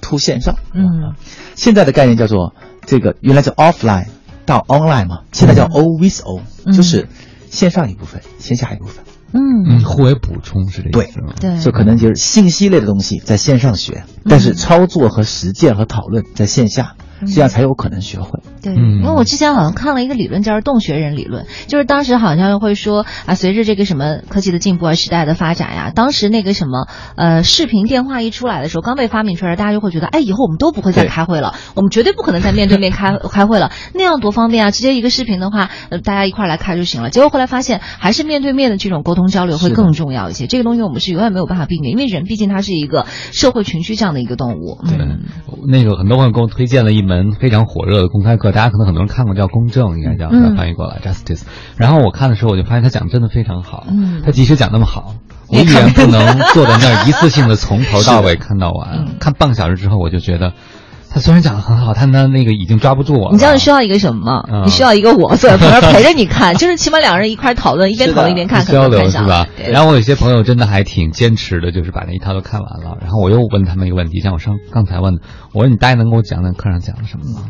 ，to 线上。嗯现在的概念叫做这个原来叫 offline 到 online 嘛，现在叫 O with O，、嗯就是线上一部分，线下一部分。嗯嗯，互为补充是这对意思吗？对，就可能就是信息类的东西在线上学，但是操作和实践和讨论在线下，这样才有可能学会。对，嗯因为我之前好像看了一个理论，叫做洞穴人理论，就是当时好像会说啊，随着这个什么科技的进步啊，时代的发展呀、当时那个什么呃视频电话一出来的时候，刚被发明出来，大家就会觉得，哎，以后我们都不会再开会了，我们绝对不可能再面对面开开会了，那样多方便啊，直接一个视频的话，呃，大家一块儿来开就行了。结果后来发现，还是面对面的这种沟通交流会更重要一些。这个东西我们是永远没有办法避免，因为人毕竟它是一个社会群居这样的一个动物。对嗯，那个很多朋友给我推荐了一门非常火热的公开课，大家可能很多人看过，叫公正，应该叫嗯翻译过来 justice。然后我看的时候，我就发现他讲得真的非常好，嗯他即使讲那么好。我也依然不不能坐在那儿一次性的从头到尾 看到完，嗯看半个小时之后，我就觉得，他虽然讲的很好，但他那个已经抓不住我了。你知道你需要一个什么吗？嗯你需要一个我坐在旁边陪着你看，就是起码两个人一块讨论，一边讨论一边看，可交能看上流是吧？然后我有些朋友真的还挺坚持的，就是把那一套都看完了。然后我又问他们一个问题，像我上刚才问的，我说你大概能给我讲讲课上讲了什么吗？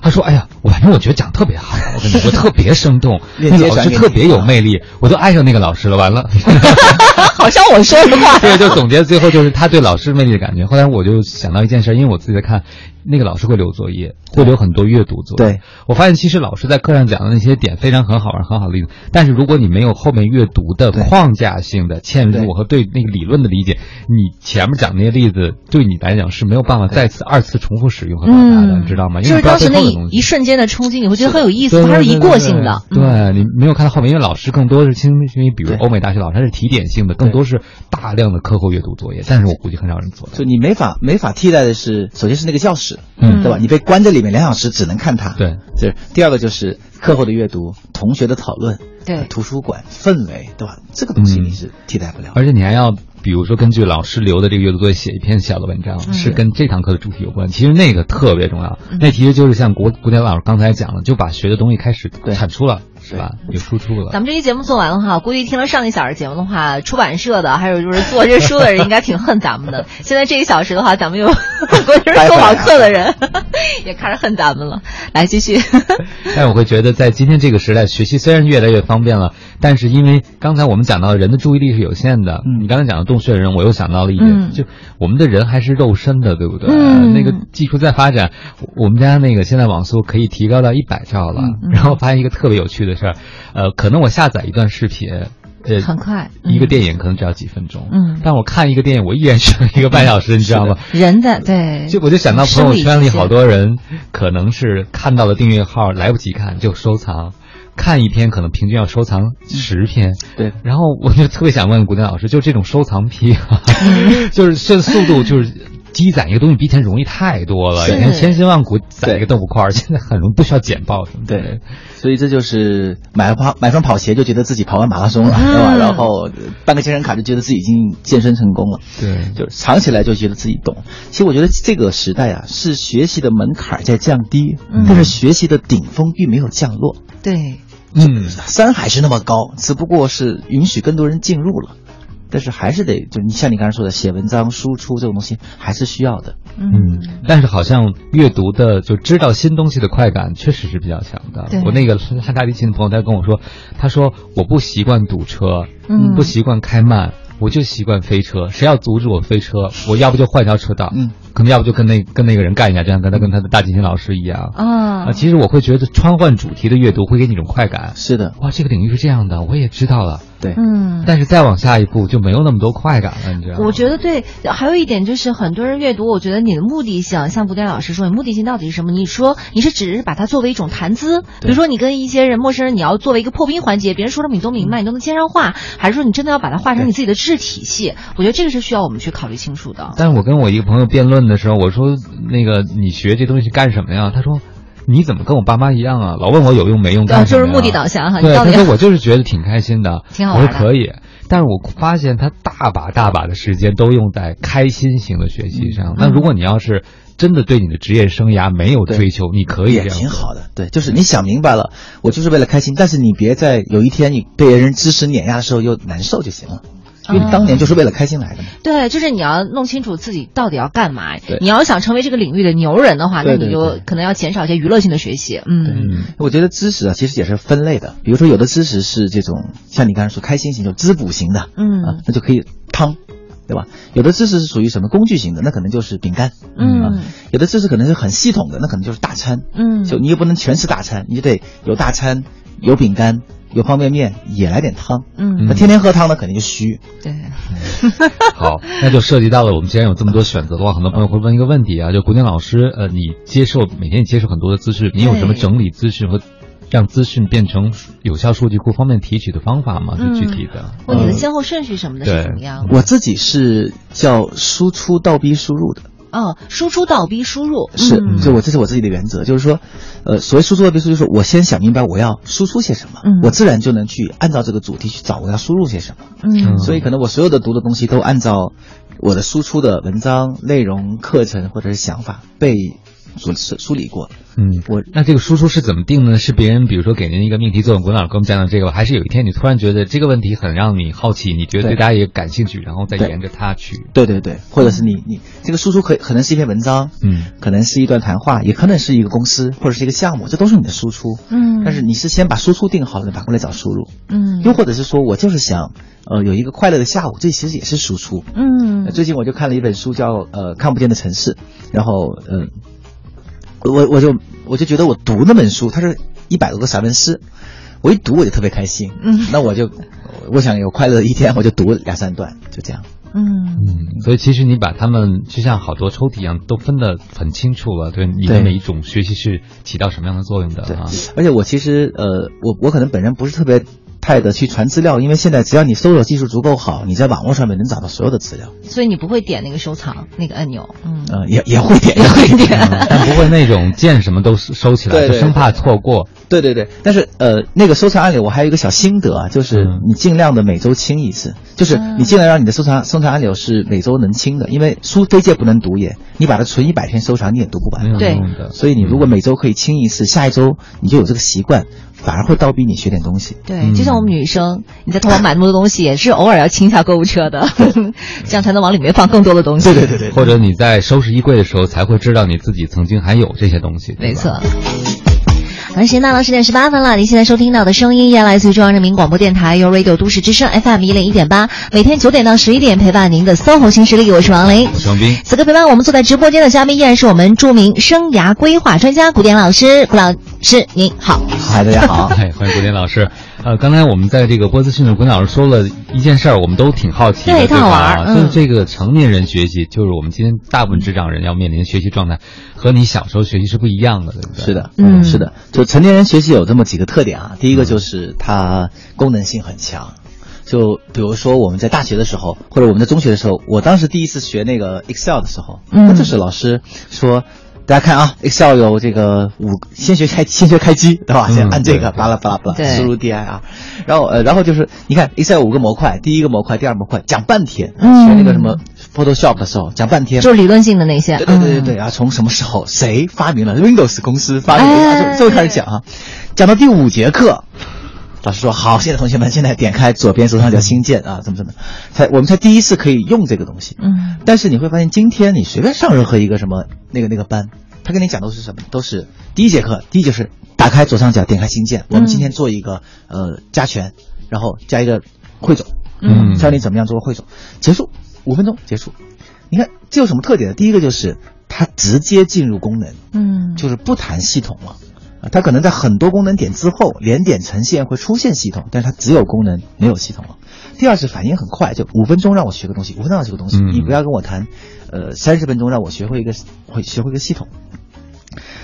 他说：“哎呀，我反正我觉得讲得特别好，我跟你说特别生动，那链接个老师特别有魅力，我都爱上那个老师了。完了，好像我说的话。对，就总结最后就是他对老师魅力的感觉。后来我就想到一件事，因为我自己在看，那个老师会留作业，会留很多阅读作业。对，我发现其实老师在课上讲的那些点非常很好玩、很好的例子，但是如果你没有后面阅读的框架性的嵌入和对那个理论的理解，你前面讲那些例子对你来讲是没有办法再次、二次重复使用和表达的，嗯。你知道吗？因就是为当时那一瞬间的冲击，你会觉得很有意思，对它是一过性的。对。嗯。你没有看到后面，因为老师更多是倾向于，比如对欧美大学老师他是提点性的，更多是大量的课后阅读作业，但是我估计很少人做。就你没法没法替代的是，首先是那个教室，嗯对吧？你被关在里面两小时，只能看它。对，对。第二个就是课后的阅读、同学的讨论，对呃图书馆氛围，对吧？这个东西嗯你是替代不了的。而且你还要，比如说根据老师留的这个阅读作业写一篇小的文章，嗯是跟这堂课的主题有关。其实那个特别重要，嗯那其实就是像国国典老师刚才讲的，就把学的东西开始对产出了，是吧？有输出了。咱们这期节目做完了哈，估计听了上一小时节目的话，出版社的还有就是做这书的人应该挺恨咱们的。现在这一小时的话，咱们又估计是做网课的人 也开始恨咱们了。来继续，但我会觉得，在今天这个时代，学习虽然越来越方便了，但是因为刚才我们讲到人的注意力是有限的，嗯你刚才讲的洞穴人，我又想到了一点，嗯就我们的人还是肉身的，对不对？嗯那个技术在发展，我们家那个现在网速可以提高到一百兆了，嗯然后发现一个特别有趣的事儿，呃，可能我下载一段视频，呃，很快一个嗯电影可能只要几分钟，嗯。但我看一个电影，我依然需要一个半小时，你知道吗？人的对，就我就想到朋友圈里好多人，可能是看到了订阅号来不及看就收藏，看一篇可能平均要收藏十篇。对，然后我就特别想问古典老师，就这种收藏癖，嗯。就是这速度就是积攒一个东西比以前容易太多了。以前千辛万苦攒一个豆腐块，现在很容易不需要剪报什么。对，所以这就是买跑买双跑鞋就觉得自己跑完马拉松了，对吧？然后办个健身卡就觉得自己已经健身成功了。对，就藏起来就觉得自己懂。其实我觉得这个时代啊，是学习的门槛在降低，但是学习的顶峰并没有降落。对，嗯，山还是那么高，只不过是允许更多人进入了。但是还是得，就你像你刚才说的，写文章、输出这种东西还是需要的。嗯，但是好像阅读的就知道新东西的快感确实是比较强的。我那个拉大提琴的朋友，他跟我说，他说我不习惯堵车，嗯，不习惯开慢，我就习惯飞车。谁要阻止我飞车，我要不就换条车道，嗯，可能要不就跟那跟那个人干一下，就像跟他跟他的大提琴老师一样啊。其实我会觉得穿换主题的阅读会给你一种快感。是的，哇，这个领域是这样的，我也知道了。对，嗯，但是再往下一步就没有那么多快感了，你知道吗？我觉得对，还有一点就是很多人阅读，我觉得你的目的性，像古典老师说，你目的性到底是什么？你说你是只是把它作为一种谈资，比如说你跟一些人陌生人，你要作为一个破冰环节，别人说什么你都明白，你都能接上话，还是说你真的要把它化成你自己的知识体系？我觉得这个是需要我们去考虑清楚的。但是我跟我一个朋友辩论的时候，我说那个你学这东西干什么呀？他说。你怎么跟我爸妈一样啊？老问我有用没用，干什么？就是目的导向哈。对，他说我就是觉得挺开心的，挺好玩的。我说可以，但是我发现他大把大把的时间都用在开心型的学习上。那如果你要是真的对你的职业生涯没有追求，你可以也挺好的。对，就是你想明白了，我就是为了开心。但是你别在有一天你被人知识碾压的时候又难受就行了。因为当年就是为了开心来的嘛。对，就是你要弄清楚自己到底要干嘛。对，你要想成为这个领域的牛人的话，那你就可能要减少一些娱乐性的学习。嗯，我觉得知识啊，其实也是分类的。比如说，有的知识是这种像你刚才说开心型，就滋补型的，嗯，那就可以汤，对吧？有的知识是属于什么工具型的，那可能就是饼干。嗯，有的知识可能是很系统的，那可能就是大餐。嗯，就你又不能全吃大餐，你就得有大餐，有饼干。有方便面也来点汤，嗯，那天天喝汤呢肯定就虚。对，好，那就涉及到了我们既然有这么多选择的话，很多朋友会问一个问题啊，就古典老师，呃，你接受每天你接受很多的资讯，你有什么整理资讯和让资讯变成有效数据库方便提取的方法吗？就具体的，或你的先后顺序什么的是怎么样？我自己是叫输出倒逼输入的。哦，输出倒逼输入是，就我这是我自己的原则，就是说，呃，所谓输出倒逼输入，就是我先想明白我要输出些什么，我自然就能去按照这个主题去找我要输入些什么。嗯，所以可能我所有的读的东西都按照我的输出的文章内容、课程或者是想法被。梳梳梳理过，嗯，我那这个输出是怎么定呢？是别人比如说给您一个命题作文，滚老师给我们讲讲这个，还是有一天你突然觉得这个问题很让你好奇，你觉得对大家也感兴趣，然后再沿着它去？对。对对，或者是你你这个输出可可能是一篇文章，嗯，可能是一段谈话，也可能是一个公司或者是一个项目，这都是你的输出，嗯，但是你是先把输出定好了，反过来找输入，嗯，又或者是说我就是想，呃，有一个快乐的下午，这其实也是输出，嗯，最近我就看了一本书叫呃看不见的城市，然后嗯。我我就我就觉得我读那本书，它是一百多个散文诗，我一读我就特别开心。嗯，那我就我想有快乐的一天，我就读两三段，就这样。嗯嗯，所以其实你把它们就像好多抽屉一样，都分得很清楚了。对，你的每一种学习是起到什么样的作用的啊？而且我其实呃，我我可能本人不是特别。派的去传资料，因为现在只要你搜索技术足够好，你在网络上面能找到所有的资料。所以你不会点那个收藏那个按钮，嗯，也也会点，也会点，但不会那种见什么都收起来，就生怕错过。对对对，但是呃，那个收藏按钮我还有一个小心得啊，就是你尽量的每周清一次，就是你尽量让你的收藏收藏按钮是每周能清的，因为书非借不能读也，你把它存一百天收藏你也读不完。对，所以你如果每周可以清一次，下一周你就有这个习惯。反而会倒逼你学点东西。对，就像我们女生，你在淘宝买那么多东西，也是偶尔要清一下购物车的，这样才能往里面放更多的东西。对对对对。或者你在收拾衣柜的时候，才会知道你自己曾经还有这些东西。没错。好，时间到了十点十八分了。您现在收听到的声音依然来自于中央人民广播电台，由 Radio 都市之声 FM 一零一点八，每天九点到十一点陪伴您的 SOHO 新势力。我是王琳，我是王斌。此刻陪伴我们坐在直播间的嘉宾依然是我们著名生涯规划专家古典老师，古老师您好。嗨，大家好，嗨，欢迎古典老师。呃，刚才我们在这个波斯训的古典老师说了一件事儿，我们都挺好奇的，对，特好玩。就是这个成年人学习，就是我们今天大部分智障人要面临的学习状态。和你小时候学习是不一样的，对不对？是的，嗯，是的。就成年人学习有这么几个特点啊。第一个就是它功能性很强，就比如说我们在大学的时候，或者我们在中学的时候，我当时第一次学那个 Excel 的时候，嗯那就是老师说。大家看啊，Excel 有这个五，先学开，先学开机，对吧？嗯先按这个，巴拉巴拉巴拉，输入 dir，，然后呃，然后就是你看 Excel 五个模块，第一个模块，第二模块，讲半天，嗯。学那个什么 Photoshop 的时候讲半天，就是理论性的那些。对对对对嗯。对啊！从什么时候谁发明了 Windows 公司发明了，哎。啊就就开始讲啊，讲到第五节课，老师说好，现在同学们现在点开左边左上角新建啊，怎么怎么，才我们才第一次可以用这个东西。嗯但是你会发现，今天你随便上任何一个什么那个那个班，他跟你讲都是什么？都是第一节课，第一就是打开左上角，点开新建。我们今天做一个呃加权，然后加一个汇总，嗯教你怎么样做汇总，结束五分钟结束。你看这有什么特点呢？第一个就是它直接进入功能，嗯就是不谈系统了。啊，它可能在很多功能点之后，连点呈现会出现系统，但是它只有功能没有系统了。第二是反应很快，就五分钟让我学个东西，五分钟让我学个东西，嗯你不要跟我谈，呃，三十分钟让我学会一个会学会一个系统。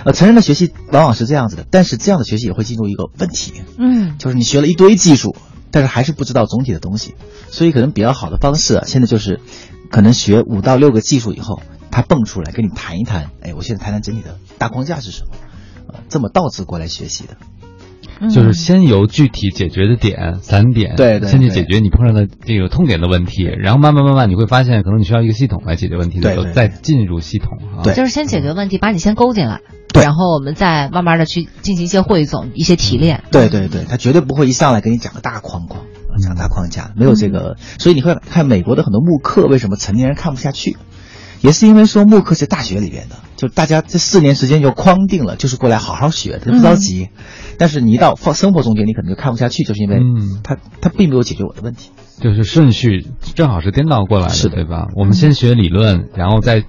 呃，成人的学习往往是这样子的，但是这样的学习也会进入一个问题，嗯就是你学了一堆技术，但是还是不知道总体的东西，所以可能比较好的方式啊，现在就是，可能学五到六个技术以后，他蹦出来跟你谈一谈，哎，我现在谈谈整体的大框架是什么，呃，这么倒置过来学习的，嗯。就是先由具体解决的点散点，对对对。先去解决你碰上的这个痛点的问题，然后慢慢慢慢你会发现，可能你需要一个系统来解决问题的时候，再进入系统啊。对。就是先解决问题，把你先勾进来，对。然后我们再慢慢的去进行一些汇总、一些提炼。对对对，他绝对不会一上来给你讲个大框框，讲大框架，没有这个，所以你会看美国的很多慕课为什么成年人看不下去，也是因为说慕课是大学里边的，就大家这四年时间就框定了，就是过来好好学，他不着急。但是你一到放生活中间，你可能就看不下去，就是因为嗯他他并没有解决我的问题。就是顺序正好是颠倒过来的，是的对吧？我们先学理论，然后再，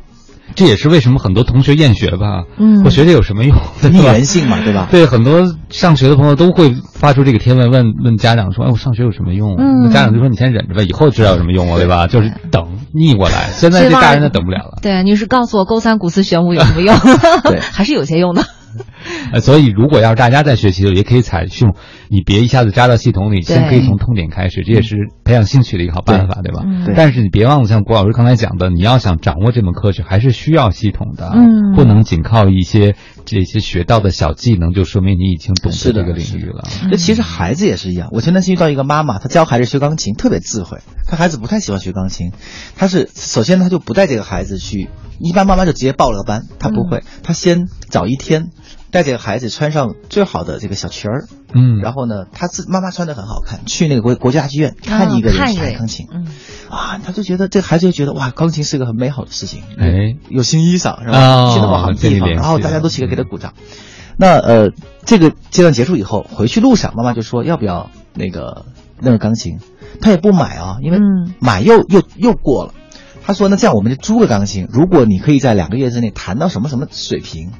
这也是为什么很多同学厌学吧？嗯我学这有什么用？对逆人性嘛，对吧？对，很多上学的朋友都会发出这个贴问，问问家长说：“哎，我上学有什么用？”嗯那家长就说：“你先忍着吧，以后知道有什么用了，对吧？”就是等逆过来。现在这大人都等不了了。对，你是告诉我勾三股四玄武有什么用？对 还是有些用的。呃，所以如果要是大家在学习的，也可以采用你别一下子扎到系统里，先可以从痛点开始，这也是培养兴趣的一个好办法，对吧？但是你别忘了，像郭老师刚才讲的，你要想掌握这门科学还是需要系统的，嗯不能仅靠一些这些学到的小技能就说明你已经懂得这个领域了。这其实孩子也是一样。我前段时间遇到一个妈妈，她教孩子学钢琴，特别智慧。她孩子不太喜欢学钢琴，她是首先她就不带这个孩子去，一般妈妈就直接报了个班，她不会，她先找一天，带这个孩子穿上最好的这个小裙儿，嗯，然后呢，她自妈妈穿的很好看，去那个国国家大剧院看一个人弹钢琴，嗯。啊，他就觉得这个孩子就觉得哇，钢琴是个很美好的事情，哎。有新衣裳是哦吧？去那么好的地方，然后大家都起来给他鼓掌。那呃，这个阶段结束以后，回去路上，妈妈就说要不要那个那个钢琴，他也不买啊，因为嗯。买又又又过了。他说那这样我们就租个钢琴，如果你可以在两个月之内弹到什么什么水平，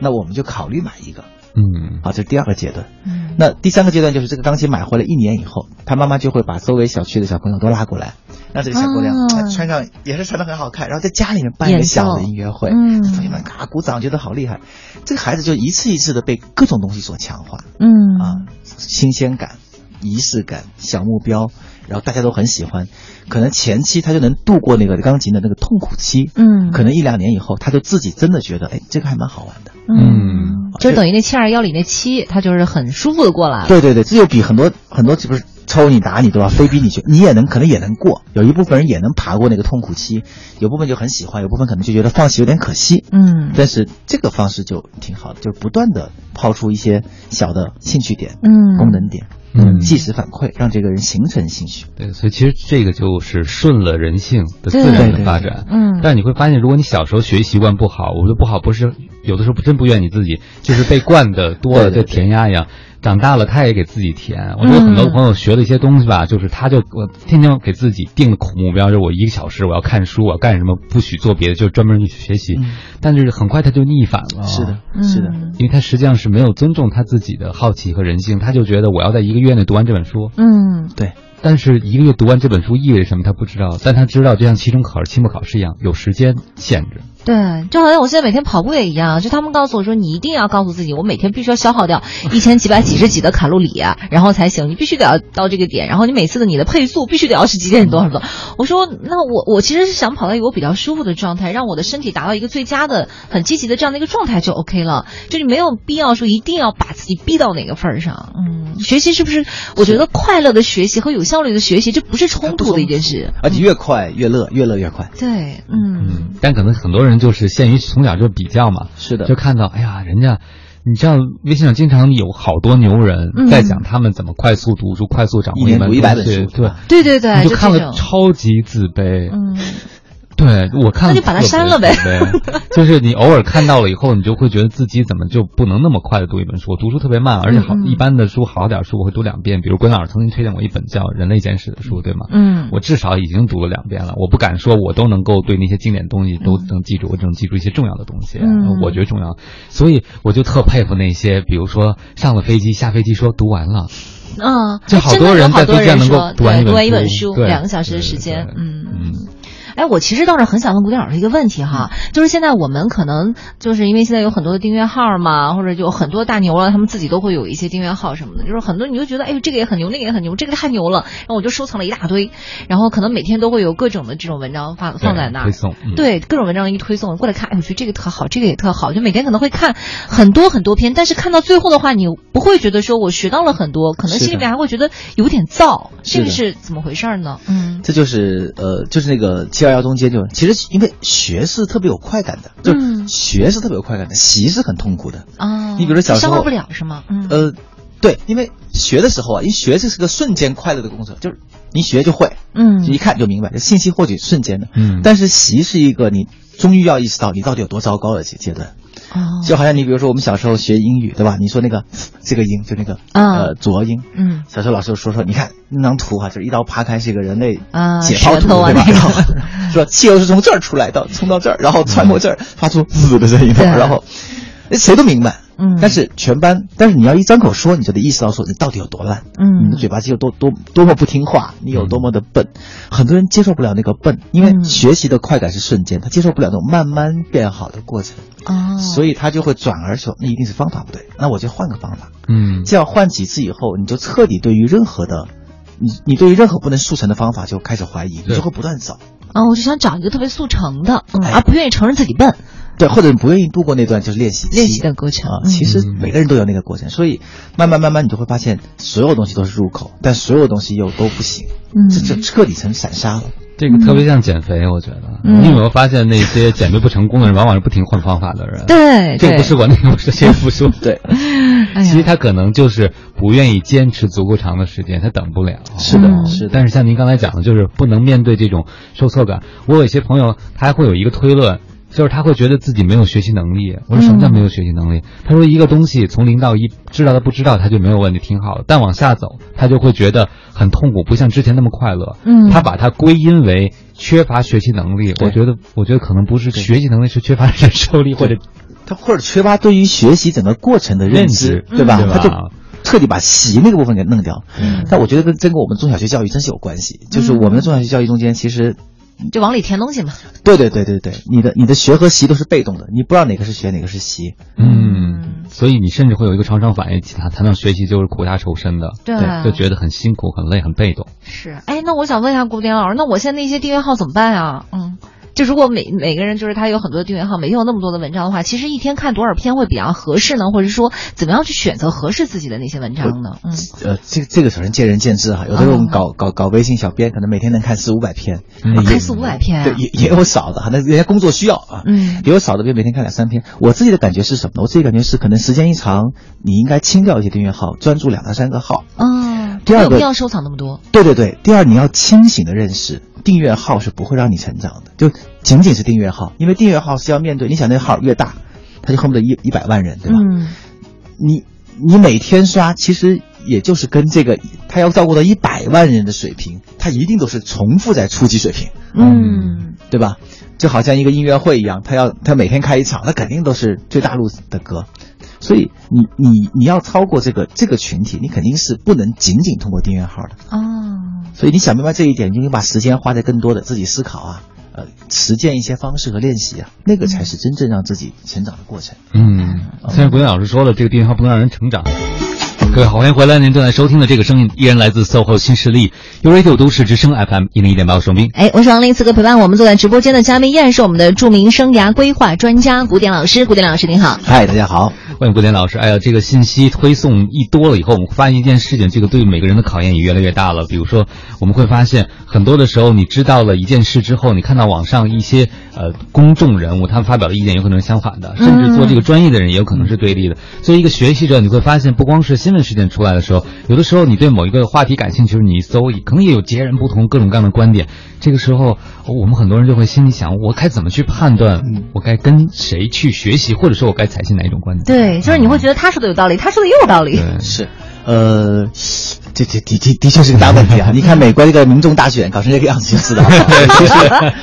那我们就考虑买一个嗯啊，这是第二个阶段。嗯那第三个阶段就是这个钢琴买回来一年以后，他妈妈就会把周围小区的小朋友都拉过来，让这个小姑娘、穿上也是穿的很好看，然后在家里面办一个小的音乐会，嗯同学们嘎鼓掌，觉得好厉害。这个孩子就一次一次的被各种东西所强化嗯啊，新鲜感、仪式感、小目标，然后大家都很喜欢。可能前期他就能度过那个钢琴的那个痛苦期，嗯可能一两年以后，他就自己真的觉得，哎，这个还蛮好玩的。嗯，就等于那七二幺里那七，他就是很舒服的过来了。对对对，这就比很多很多不是抽你打你对吧？非逼你去，你也能可能也能过，有一部分人也能爬过那个痛苦期，有部分就很喜欢，有部分可能就觉得放弃有点可惜。嗯但是这个方式就挺好的，就是不断的抛出一些小的兴趣点、嗯功能点，嗯即时反馈，让这个人形成兴趣。对，所以其实这个就是顺了人性的自然的发展。嗯但你会发现，如果你小时候学习习惯不好，我说不好不是有的时候不真不怨你自己，就是被惯的 多了，就填鸭一样。长大了他也给自己填。我觉得很多朋友学了一些东西吧，就是他就我天天给自己定了苦目标，就是我一个小时我要看书，我要干什么，不许做别的，就专门去学习。嗯但是很快他就逆反了。是的，嗯是的，因为他实际上是没有尊重他自己的好奇和人性，他就觉得我要在一个月内读完这本书，嗯对，但是一个月读完这本书意味着什么，他不知道，但他知道，就像期中考试、期末考试一样，有时间限制。对，就好像我现在每天跑步也一样，就他们告诉我说，你一定要告诉自己，我每天必须要消耗掉一千几百几十几的卡路里啊，然后才行。你必须得要到这个点，然后你每次的你的配速必须得要是几点多少多。我说，那我我其实是想跑到一个我比较舒服的状态，让我的身体达到一个最佳的、很积极的这样的一个状态就 OK 了。就是没有必要说一定要把自己逼到哪个份儿上。嗯，学习是不是？我觉得快乐的学习和有效率的学习，这不是冲突的一件事，而且越快越乐，越乐越快。对，嗯，但可能很多人就是限于从小就比较嘛，是的，就看到哎呀，人家，你知道微信上经常有好多牛人在讲他们怎么快速读书、快速掌握一本一百本书，对。对对对，你就看了超级自卑，嗯。对，我看那就把它删了呗。就是你偶尔看到了以后，你就会觉得自己怎么就不能那么快的读一本书？我读书特别慢，而且好一般的书好点书我会读两遍。比如关老师曾经推荐过一本叫《人类简史》的书，对吗？嗯，我至少已经读了两遍了。我不敢说我都能够对那些经典东西都能记住，我只能记住一些重要的东西。嗯，我觉得重要，所以我就特佩服那些，比如说上了飞机下飞机说读完了，嗯，就好多人在飞机上能够读完一本书，两个小时的时间，嗯嗯。哎，我其实倒是很想问古典老师一个问题哈，就是现在我们可能就是因为现在有很多的订阅号嘛，或者就很多大牛了，他们自己都会有一些订阅号什么的，就是很多你就觉得，哎呦，这个也很牛，那个也很牛，这个太牛了，然后我就收藏了一大堆，然后可能每天都会有各种的这种文章发放在那儿，推送，对，各种文章一推送过来看，哎，我觉得这个特好，这个也特好，就每天可能会看很多很多篇，但是看到最后的话，你不会觉得说我学到了很多，可能心里面还会觉得有点燥，这个是怎么回事呢？嗯，这就是呃，就是那个七二幺中间就。其实，因为学是特别有快感的，就学是特别有快感的，习是很痛苦的啊。你比如说小时候，消化不了是吗？呃，对，因为学的时候啊，因为学这是个瞬间快乐的工作，就是你学就会，嗯，一看就明白，这信息获取瞬间的，嗯。但是习是一个你终于要意识到你到底有多糟糕的阶阶段。哦，就好像你比如说我们小时候学英语，对吧？你说那个 这个音就那个呃浊音，嗯，小时候老师就说说，你看那张图啊，就是一刀扒开是一个人类啊解剖图，对吧？然后说 汽油是从这儿出来的，冲到这儿，然后穿过这儿，发出滋的声音，然后谁都明白。嗯，但是全班，但是你要一张口说，你就得意识到说你到底有多烂，嗯，你的嘴巴肌有多多多么不听话，你有多么的笨，很多人接受不了那个笨，因为学习的快感是瞬间，他接受不了那种慢慢变好的过程，哦，所以他就会转而说，那一定是方法不对，那我就换个方法，嗯，这样换几次以后，你就彻底对于任何的，你你对于任何不能速成的方法就开始怀疑，你就会不断找，啊，我就想找一个特别速成的，嗯，而不愿意承认自己笨。对，或者你不愿意度过那段就是练习练习的过程啊。其实每个人都有那个过程，所以慢慢慢慢你就会发现，所有东西都是入口，但所有东西又都不行，嗯，这就彻底成散沙了。这个特别像减肥，我觉得。你有没有发现那些减肥不成功的人，往往是不停换方法的人？对，这个不是我，那个不是谢夫说。对，其实他可能就是不愿意坚持足够长的时间，他等不了。是的，是。但是像您刚才讲的，就是不能面对这种受挫感。我有一些朋友，他还会有一个推论。就是他会觉得自己没有学习能力。我说什么叫没有学习能力？他说一个东西从零到一，知道他不知道他就没有问题，挺好的。但往下走，他就会觉得很痛苦，不像之前那么快乐。嗯，他把它归因为缺乏学习能力。我觉得，我觉得可能不是学习能力，是缺乏忍受力，或者他或者缺乏对于学习整个过程的认知，对吧？他就彻底把习那个部分给弄掉。但我觉得跟真跟我们中小学教育真是有关系。就是我们的中小学教育中间其实。就往里填东西嘛。对对对对对，你的你的学和习都是被动的，你不知道哪个是学，哪个是习。嗯，所以你甚至会有一个常常反应，其他谈到学习就是苦大仇深的，对，就觉得很辛苦、很累、很被动。是，哎，那我想问一下古典老师，那我现在那些订阅号怎么办啊？嗯。就如果每每个人就是他有很多的订阅号，每天有那么多的文章的话，其实一天看多少篇会比较合适呢？或者说怎么样去选择合适自己的那些文章呢？嗯，呃，这这个首先见仁见智哈，有的我们搞搞搞微信小编，可能每天能看四五百篇，看四五百篇，对，也也有少的哈，那人家工作需要啊，嗯，也有少的，比如每天看两三篇。我自己的感觉是什么呢？我自己感觉是，可能时间一长，你应该清掉一些订阅号，专注两到三个号。嗯，第二个必要收藏那么多。对对对，第二你要清醒的认识。订阅号是不会让你成长的，就仅仅是订阅号，因为订阅号是要面对，你想那个号越大，他就恨不得一一百万人，对吧？嗯，你你每天刷，其实也就是跟这个他要照顾到一百万人的水平，他一定都是重复在初级水平，嗯，对吧？就好像一个音乐会一样，他要他每天开一场，那肯定都是最大陆的歌，所以你你你要超过这个这个群体，你肯定是不能仅仅通过订阅号的哦。所以你想明白这一点，你就把时间花在更多的自己思考啊，呃实践一些方式和练习啊，那个才是真正让自己成长的过程。嗯，虽然国元老师说了，这个订阅号不能让人成长。各位好，欢迎回来！您正在收听的这个声音依然来自 SOHO 新势力 u Radio 都市之声 FM 一零一点八，我是兵。哎，我是王林，此刻陪伴我们坐在直播间的嘉宾依然是我们的著名生涯规划专家古典老师。古典老师您好，嗨，大家好，欢迎古典老师。哎呀，这个信息推送一多了以后，我们发现一件事情，这个对每个人的考验也越来越大了。比如说，我们会发现很多的时候，你知道了一件事之后，你看到网上一些呃公众人物他们发表的意见有可能是相反的，甚至做这个专业的人也有可能是对立的。作为一个学习者，你会发现不光是新闻事件出来的时候。有的时候，你对某一个话题感兴趣，你搜，可能也有截然不同、各种各样的观点。这个时候，我们很多人就会心里想：我该怎么去判断？我该跟谁去学习，或者说我该采信哪一种观点？对，就是你会觉得他说的有道理，他说的也有道理。是，呃。这这的的的确是个大问题啊！你看美国这个民众大选搞成这个样子就知道，其实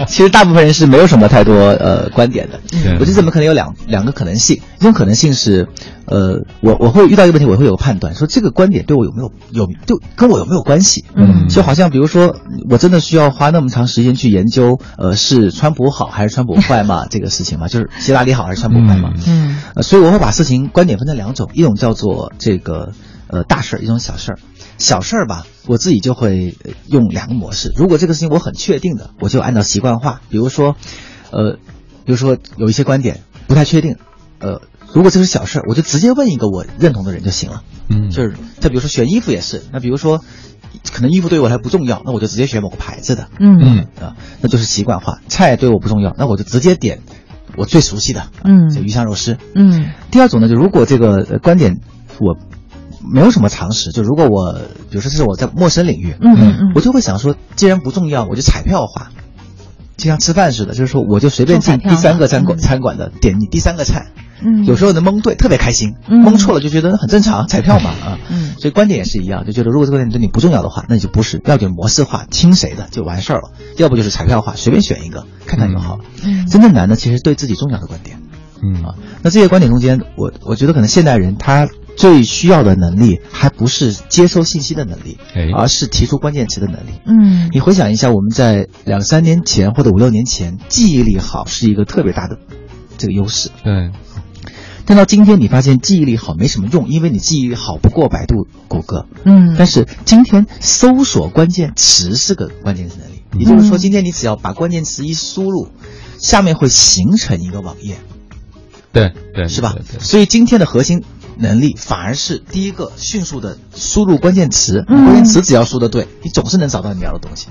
其实大部分人是没有什么太多呃观点的。我觉得怎么可能有两两个可能性？一种可能性是，呃，我我会遇到一个问题，我会有个判断，说这个观点对我有没有有就跟我有没有关系？嗯，就好像比如说，我真的需要花那么长时间去研究，呃，是川普好还是川普坏嘛？这个事情嘛，就是希拉里好还是川普坏嘛？嗯，所以我会把事情观点分成两种，一种叫做这个呃大事儿，一种小事儿。小事儿吧，我自己就会用两个模式。如果这个事情我很确定的，我就按照习惯化。比如说，呃，比如说有一些观点不太确定，呃，如果这是小事儿，我就直接问一个我认同的人就行了。嗯，就是再比如说选衣服也是，那比如说可能衣服对我来不重要，那我就直接选某个牌子的。嗯嗯啊，那就是习惯化。菜对我不重要，那我就直接点我最熟悉的。嗯，鱼香肉丝。嗯。第二种呢，就如果这个观点我。没有什么常识，就如果我，比如说这是我在陌生领域，嗯嗯嗯，我就会想说，既然不重要，我就彩票化，就像吃饭似的，就是说我就随便进第三个餐馆餐馆的点你第三个菜，嗯，有时候能蒙对，特别开心，蒙错了就觉得很正常，彩票嘛啊，嗯，所以观点也是一样，就觉得如果这个观点对你不重要的话，那你就不是，要就模式化，听谁的就完事儿了，要不就是彩票化，随便选一个看看就好。了。嗯，真正难的其实对自己重要的观点，嗯。啊，那这些观点中间，我我觉得可能现代人他。最需要的能力还不是接收信息的能力，而是提出关键词的能力。嗯，你回想一下，我们在两三年前或者五六年前，记忆力好是一个特别大的这个优势。对，但到今天，你发现记忆力好没什么用，因为你记忆力好不过百度、谷歌。嗯，但是今天搜索关键词是个关键词能力，也就是说，今天你只要把关键词一输入，下面会形成一个网页。对对，是吧？所以今天的核心。能力反而是第一个，迅速的输入关键词，关键词只要输的对，你总是能找到你要的东西。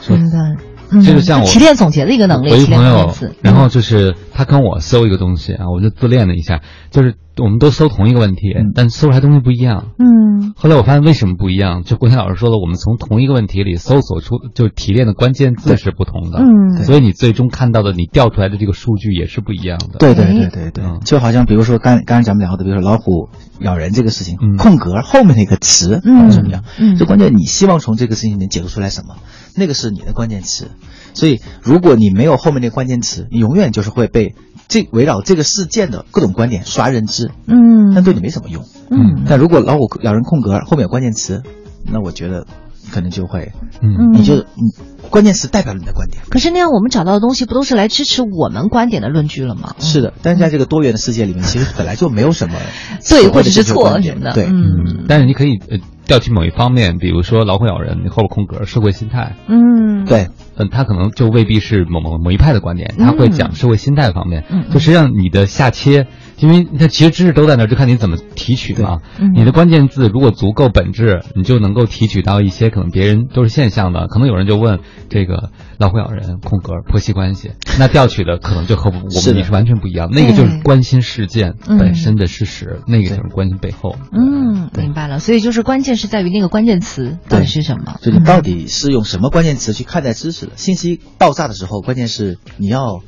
真的。就是像我提炼总结的一个能力。我一朋友，然后就是他跟我搜一个东西啊，我就自恋了一下，就是我们都搜同一个问题，但搜出来东西不一样。嗯。后来我发现为什么不一样？就国天老师说的，我们从同一个问题里搜索出，就是提炼的关键字是不同的。嗯。所以你最终看到的，你调出来的这个数据也是不一样的。对对对对对。就好像比如说刚刚才咱们聊的，比如说老虎咬人这个事情，空格后面那个词很重要。嗯。就关键你希望从这个事情里面解读出来什么？那个是你的关键词。所以，如果你没有后面那个关键词，你永远就是会被这围绕这个事件的各种观点刷认知，嗯，但对你没什么用，嗯。但如果老虎咬人空格后面有关键词，那我觉得可能就会，嗯，你就你关键词代表了你的观点。可是那样我们找到的东西不都是来支持我们观点的论据了吗？是的，但是在这个多元的世界里面，其实本来就没有什么 对或者是错什么的，对，嗯。但是你可以呃。调取某一方面，比如说老虎咬人，后边空格社会心态。嗯，对，嗯，他可能就未必是某某某一派的观点，他会讲社会心态方面。嗯，就实际上你的下切。因为他其实知识都在那儿，就看你怎么提取嘛。你的关键字如果足够本质，你就能够提取到一些可能别人都是现象的。可能有人就问这个老虎咬人空格婆媳关系，那调取的可能就和我们你是完全不一样。那个就是关心事件本身的事实，那个就是关心背后。嗯，明白了。所以就是关键是在于那个关键词到底是什么？就你到底是用什么关键词去看待知识的？信息爆炸的时候，关键是你要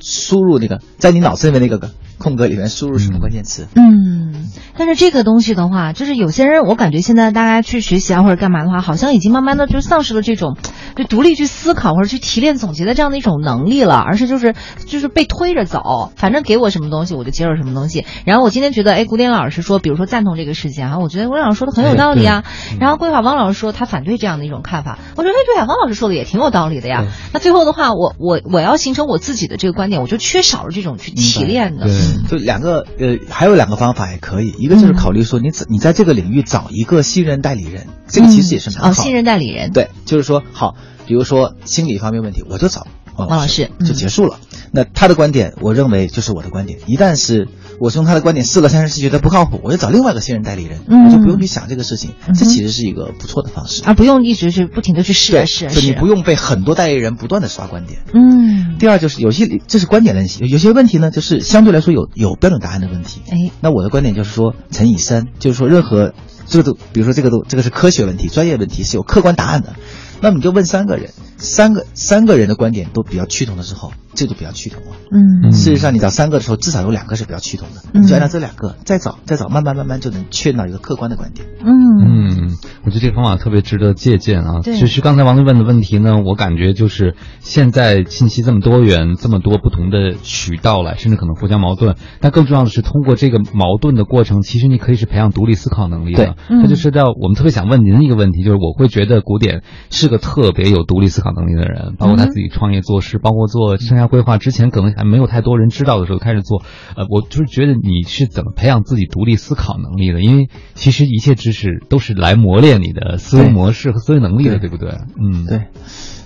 输入那个在你脑子里面那个个。空格里面输入什么关键词。嗯，但是这个东西的话，就是有些人，我感觉现在大家去学习啊或者干嘛的话，好像已经慢慢的就丧失了这种就独立去思考或者去提炼总结的这样的一种能力了，而是就是就是被推着走，反正给我什么东西我就接受什么东西。然后我今天觉得，哎，古典老师说，比如说赞同这个事件啊，我觉得古典老师说的很有道理啊。然后桂法汪老师说他反对这样的一种看法，我觉得哎，对啊，汪老师说的也挺有道理的呀。那最后的话，我我我要形成我自己的这个观点，我就缺少了这种去提炼的。就两个呃，还有两个方法也可以，一个就是考虑说你你在这个领域找一个信任代理人，这个其实也是蛮好。哦，信任代理人。对，就是说好，比如说心理方面问题，我就找王老师就结束了。那他的观点，我认为就是我的观点。一旦是我从他的观点试了三十次觉得不靠谱，我就找另外一个信任代理人，我就不用去想这个事情。这其实是一个不错的方式，而不用一直去不停的去试试。就你不用被很多代理人不断的刷观点。嗯。第二就是有些这是观点问题，有些问题呢就是相对来说有有标准答案的问题。哎，那我的观点就是说乘以三，就是说任何这个都，比如说这个都这个是科学问题、专业问题是有客观答案的。那么你就问三个人，三个三个人的观点都比较趋同的时候，这就比较趋同了。嗯，事实上你找三个的时候，至少有两个是比较趋同的。你就按照这两个再找再找，慢慢慢慢就能确认到一个客观的观点。嗯嗯，我觉得这个方法特别值得借鉴啊。对。其实刚才王队问的问题呢，我感觉就是现在信息这么多元，这么多不同的渠道来，甚至可能互相矛盾。但更重要的是，通过这个矛盾的过程，其实你可以是培养独立思考能力的。对。那就是到我们特别想问您的一个问题，就是我会觉得古典是。个特别有独立思考能力的人，包括他自己创业做事，包括做生涯规划之前，可能还没有太多人知道的时候开始做。呃，我就是觉得你是怎么培养自己独立思考能力的？因为其实一切知识都是来磨练你的思维模式和思维能力的，对不对？嗯，对。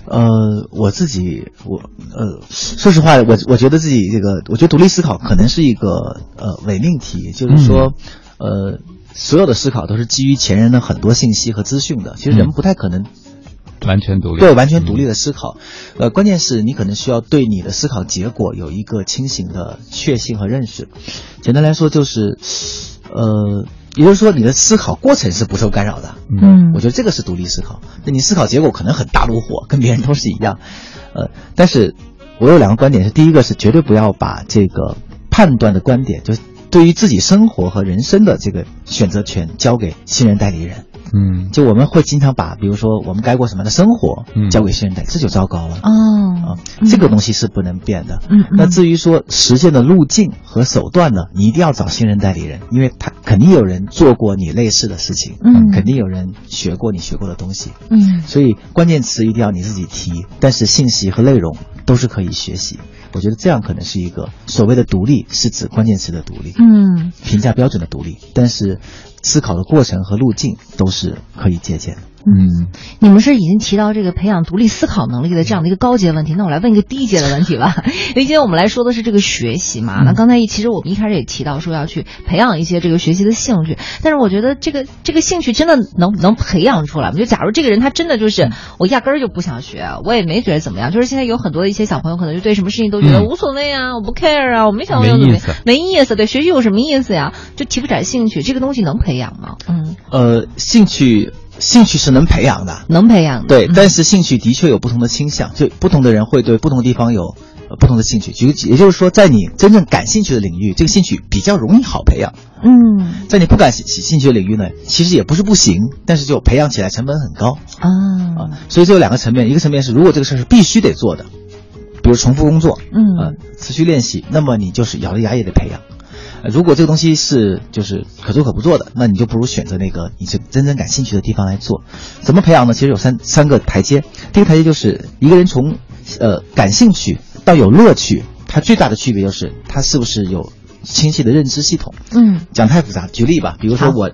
呃，我自己，我呃，说实话，我我觉得自己这个，我觉得独立思考可能是一个呃伪命题，就是说，呃。所有的思考都是基于前人的很多信息和资讯的，其实人不太可能完全独立，对完全独立的思考。呃，关键是你可能需要对你的思考结果有一个清醒的确信和认识。简单来说就是，呃，也就是说你的思考过程是不受干扰的。嗯，我觉得这个是独立思考。那你思考结果可能很大炉火，跟别人都是一样。呃，但是我有两个观点是：第一个是绝对不要把这个判断的观点就是。对于自己生活和人生的这个选择权交给信任代理人，嗯，就我们会经常把，比如说我们该过什么样的生活，交给新人代，这就糟糕了。哦，这个东西是不能变的。嗯，那至于说实现的路径和手段呢，你一定要找新人代理人，因为他肯定有人做过你类似的事情，嗯，肯定有人学过你学过的东西，嗯，所以关键词一定要你自己提，但是信息和内容都是可以学习。我觉得这样可能是一个所谓的独立，是指关键词的独立，嗯，评价标准的独立，但是思考的过程和路径都是可以借鉴的。嗯，你们是已经提到这个培养独立思考能力的这样的一个高阶问题，那我来问一个低阶的问题吧。因为今天我们来说的是这个学习嘛，那刚才一其实我们一开始也提到说要去培养一些这个学习的兴趣，但是我觉得这个这个兴趣真的能能培养出来吗？就假如这个人他真的就是我压根儿就不想学，我也没觉得怎么样。就是现在有很多的一些小朋友可能就对什么事情都觉得无所谓啊，我不 care 啊，我没想过没意思，没意思。对学习有什么意思呀？就提不起来兴趣，这个东西能培养吗？嗯，呃，兴趣。兴趣是能培养的，能培养的。对，但是兴趣的确有不同的倾向，就不同的人会对不同的地方有不同的兴趣。举个，也就是说，在你真正感兴趣的领域，这个兴趣比较容易好培养。嗯，在你不感兴兴趣的领域呢，其实也不是不行，但是就培养起来成本很高。啊啊，所以这有两个层面，一个层面是如果这个事儿是必须得做的，比如重复工作，嗯，持续练习，那么你就是咬着牙也得培养。如果这个东西是就是可做可不做的，那你就不如选择那个你是真正感兴趣的地方来做。怎么培养呢？其实有三三个台阶。第一个台阶就是一个人从呃感兴趣到有乐趣，它最大的区别就是他是不是有清晰的认知系统。嗯，讲太复杂，举例吧，比如说我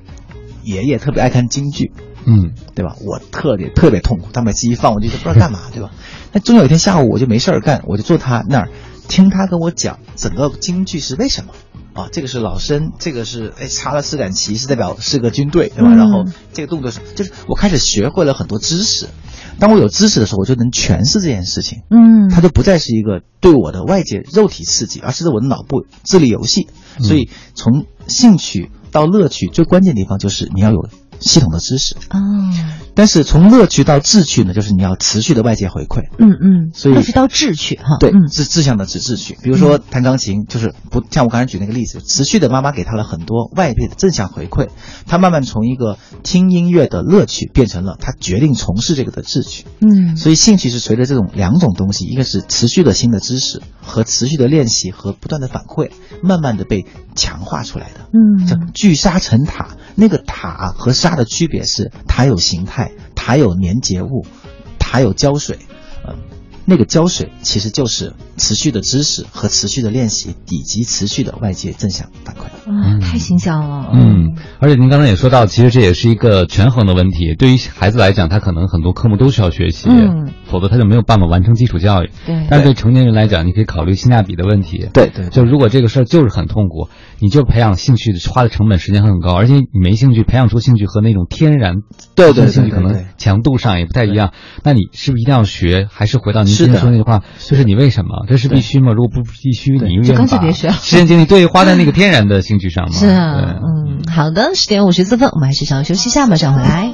爷爷特别爱看京剧，嗯，对吧？我特别特别痛苦，他每次一放我就不知道干嘛，对吧？那终有一天下午我就没事儿干，我就坐他那儿听他跟我讲整个京剧是为什么。啊，这个是老生，这个是哎插了四杆旗，是代表是个军队，对吧？然后这个动作是，就是我开始学会了很多知识。当我有知识的时候，我就能诠释这件事情。嗯，它就不再是一个对我的外界肉体刺激，而是我的脑部智力游戏。所以从兴趣到乐趣，最关键的地方就是你要有系统的知识。哦，但是从乐趣到志趣呢，就是你要持续的外界回馈。嗯嗯，所以乐趣到志趣哈。对，嗯志志向的志志趣。比如说弹钢琴，就是不像我刚才举那个例子，持续的妈妈给他了很多外界的正向回馈，他慢慢从一个听音乐的乐趣变成了他决定从事这个的志趣。嗯所以兴趣是随着这种两种东西，一个是持续的新的知识和持续的练习和不断的反馈，慢慢的被强化出来的。嗯叫嗯聚沙成塔，那个塔和沙的区别是它有形态，它有粘结物，它有胶水，那个胶水其实就是持续的知识和持续的练习以及持续的外界正向反馈。啊，太形象了。嗯，而且您刚才也说到，其实这也是一个权衡的问题。对于孩子来讲，他可能很多科目都需要学习，嗯否则他就没有办法完成基础教育。对但是对成年人来讲，你可以考虑性价比的问题。对对就如果这个事儿就是很痛苦，你就培养兴趣花的成本时间很高，而且你没兴趣，培养出兴趣和那种天然对对对兴趣可能强度上也不太一样。那你是不是一定要学？还是回到您是的说那句话，就是你为什么？这是必须吗？如果不必须，对你就干脆别学了时间精力对花在那个天然的兴趣上吗？是啊，嗯，好的，十点五十四分，我们还是稍微休息一下，马上回来。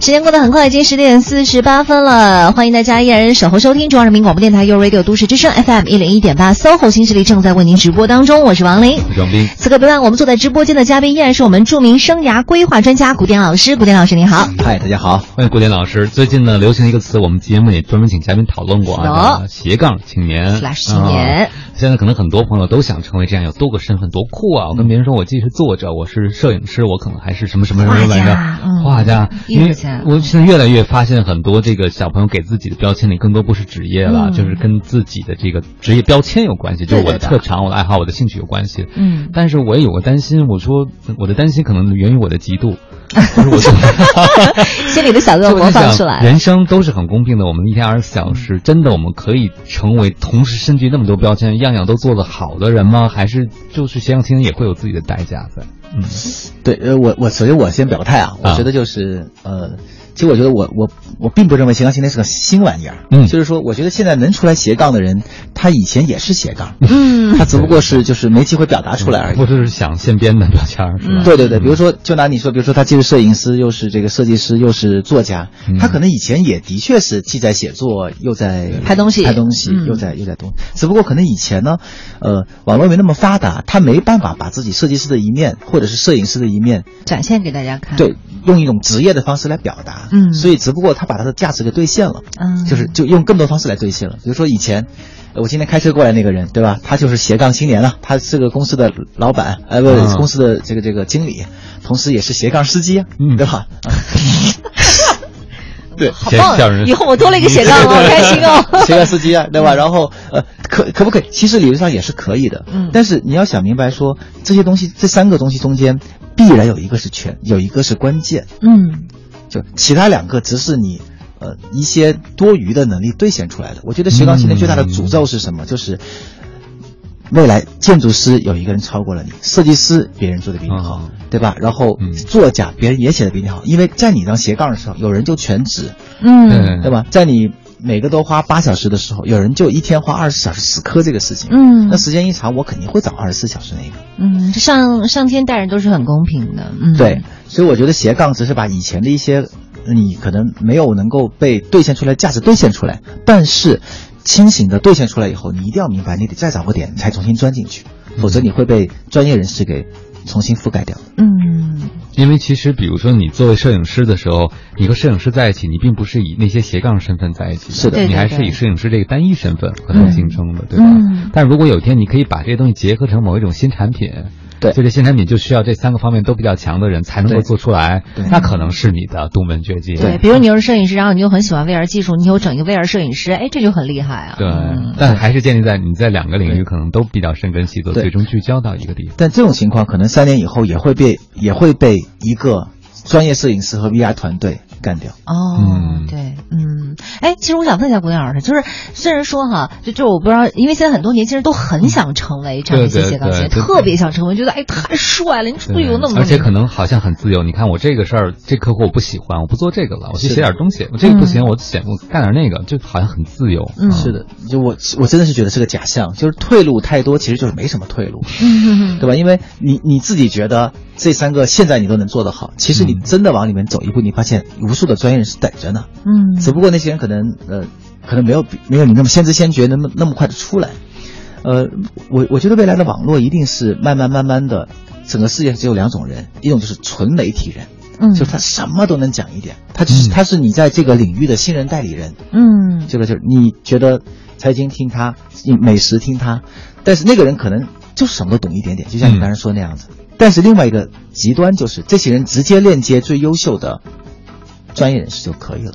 时间过得很快，已经十点四十八分了，欢迎大家依然守候收听中央人民广播电台 u Radio 都市之声 FM 一零一点八，SOHO 新势力正在为您直播当中，我是王琳。张斌。此刻陪伴我们坐在直播间的嘉宾依然是我们著名生涯规划专家古典老师，古典老师你好。嗨，大家好。欢迎古典老师。最近呢，流行一个词，我们节目也专门请嘉宾讨论过有啊，斜杠青年 Slash 青年。啊现在可能很多朋友都想成为这样，有多个身份，多酷啊！我跟别人说，我既是作者，我是摄影师，我可能还是什么什么什么来画着画家。因为我现在越来越发现，很多这个小朋友给自己的标签里，更多不是职业了，嗯。就是跟自己的这个职业标签有关系，就是我的特长、我的爱好、我的兴趣有关系。嗯，但是我也有个担心，我说我的担心可能源于我的嫉妒，就是我就心里的小恶魔我想放出来。人生都是很公平的，我们一天二十四小时，真的我们可以成为同时身具那么多标签，样样都做得好的人吗？还是就是斜杠青年也会有自己的代价在？嗯，对，呃，我我首先我先表态啊，我啊觉得就是呃，其实我觉得我我我并不认为斜杠青年是个新玩意儿，嗯就是说我觉得现在能出来斜杠的人，他以前也是斜杠，嗯他只不过是就是没机会表达出来而已或。者是想现编的标签是吧？对对对，比如说，就拿你说，比如说他既是摄影师，又是这个设计师，又是作家，嗯他可能以前也的确是既在写作，又在拍东西拍东西，嗯又在又在动。只不过可能以前呢，呃，网络没那么发达，他没办法把自己设计师的一面或者是摄影师的一面，展现给大家看。，对，用一种职业的方式来表达。嗯所以只不过他把他的价值给兑现了，嗯，就是就用更多方式来兑现了。比如说以前。呃我今天开车过来那个人，对吧？他就是斜杠青年了，他是个公司的老板，呃，不，嗯公司的这个这个经理，同时也是斜杠司机啊，嗯对吧？对，好棒！以后我多了一个斜杠，好开心哦。斜杠司机啊，对吧？然后呃，可可不可以？其实理论上也是可以的，嗯但是你要想明白说，这些东西这三个东西中间必然有一个是全，有一个是关键，嗯就其他两个只是你呃一些多余的能力兑现出来的。我觉得斜杠青年最大的诅咒是什么？就是未来建筑师有一个人超过了你，设计师别人做的比你好，嗯对吧？然后嗯作家别人也写的比你好，因为在你当斜杠的时候，有人就全职，嗯对吧？在你每个都花八小时的时候，有人就一天花二十小时死磕这个事情。嗯那时间一长，我肯定会找二十四小时那个。嗯，上上天待人都是很公平的。嗯，对，所以我觉得斜杠只是把以前的一些你可能没有能够被兑现出来价值兑现出来，但是清醒的兑现出来以后，你一定要明白，你得再找个点才重新钻进去，否则你会被专业人士给重新覆盖掉。嗯。因为其实，比如说你作为摄影师的时候，你和摄影师在一起，你并不是以那些斜杠身份在一起是的。你还是以摄影师这个单一身份和他们竞争的，对吧？嗯。但如果有一天你可以把这些东西结合成某一种新产品，对就这新产品就需要这三个方面都比较强的人才能够做出来对，那可能是你的独门绝技。对，比如你又是摄影师，然后你又很喜欢 VR 技术，你有整一个 VR 摄影师，哎，这就很厉害啊。对嗯，但还是建立在你在两个领域可能都比较深耕细作，最终聚焦到一个地方。但这种情况可能三年以后也会被也会被一个专业摄影师和 VR 团队干掉。哦，对，嗯，哎，其实我想问一下姑娘老师，就是虽然说哈，就就我不知道，因为现在很多年轻人都很想成为这样一些斜杠青年，特别想成为，觉得哎太帅了，你出去有那么多，而且可能好像很自由。你看我这个事儿，这客户我不喜欢，我不做这个了，我去写点东西。我这个不行，我写我干点那个，就好像很自由。嗯，是的，就我我真的是觉得是个假象，就是退路太多，其实就是没什么退路，对吧？因为你你自己觉得这三个现在你都能做得好，其实你真的往里面走一步，你发现无数的专业人士等着呢。嗯，只不过那些人可能呃，可能没有没有你那么先知先觉，那么那么快的出来。呃，我我觉得未来的网络一定是慢慢慢慢的，整个世界只有两种人，一种就是纯媒体人，嗯，就是他什么都能讲一点，他是他是你在这个领域的新人代理人，嗯，这个就是你觉得财经听他，美食听他，但是那个人可能就什么都懂一点点，就像你刚才说那样子。但是另外一个极端就是这些人直接链接最优秀的专业人士就可以了，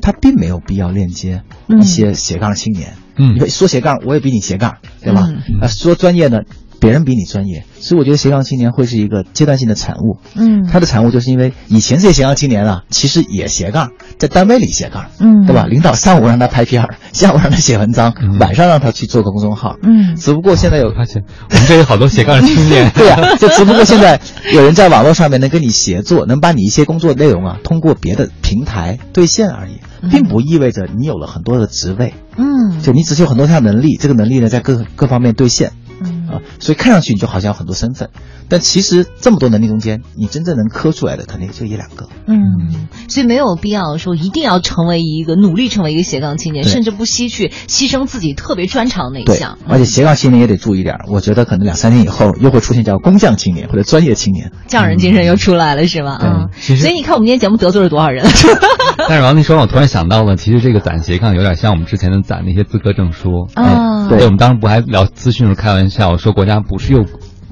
他并没有必要链接一些斜杠青年。嗯，你说斜杠，我也比你斜杠，对吧？啊，说专业呢，别人比你专业，所以我觉得斜杠青年会是一个阶段性的产物。嗯，它的产物就是因为以前这些斜杠青年啊，其实也斜杠，在单位里斜杠，嗯，对吧？领导上午让他拍片儿，下午让他写文章，晚上让他去做个公众号，嗯，只不过现在有发现我们这有好多斜杠青年，对呀，就只不过现在有人在网络上面能跟你协作，能把你一些工作内容啊通过别的平台兑现而已，并不意味着你有了很多的职位，嗯，就你只是有很多项能力，这个能力呢在各各方面兑现。嗯啊，所以看上去你就好像有很多身份，但其实这么多能力中间，你真正能磕出来的肯定就一两个。嗯，所以没有必要说一定要成为一个努力成为一个斜杠青年，甚至不惜去牺牲自己特别专长那一对项。，而且斜杠青年也得注意点儿，我觉得可能两三年以后又会出现叫工匠青年或者专业青年。匠人精神又出来了，是吧？嗯，其实所以你看我们今天节目得罪了多少人？但是王丽说，我突然想到了，其实这个攒斜杠有点像我们之前的攒那些资格证书。啊，对对，我们当时不还聊资讯时候开玩笑说，国家不是又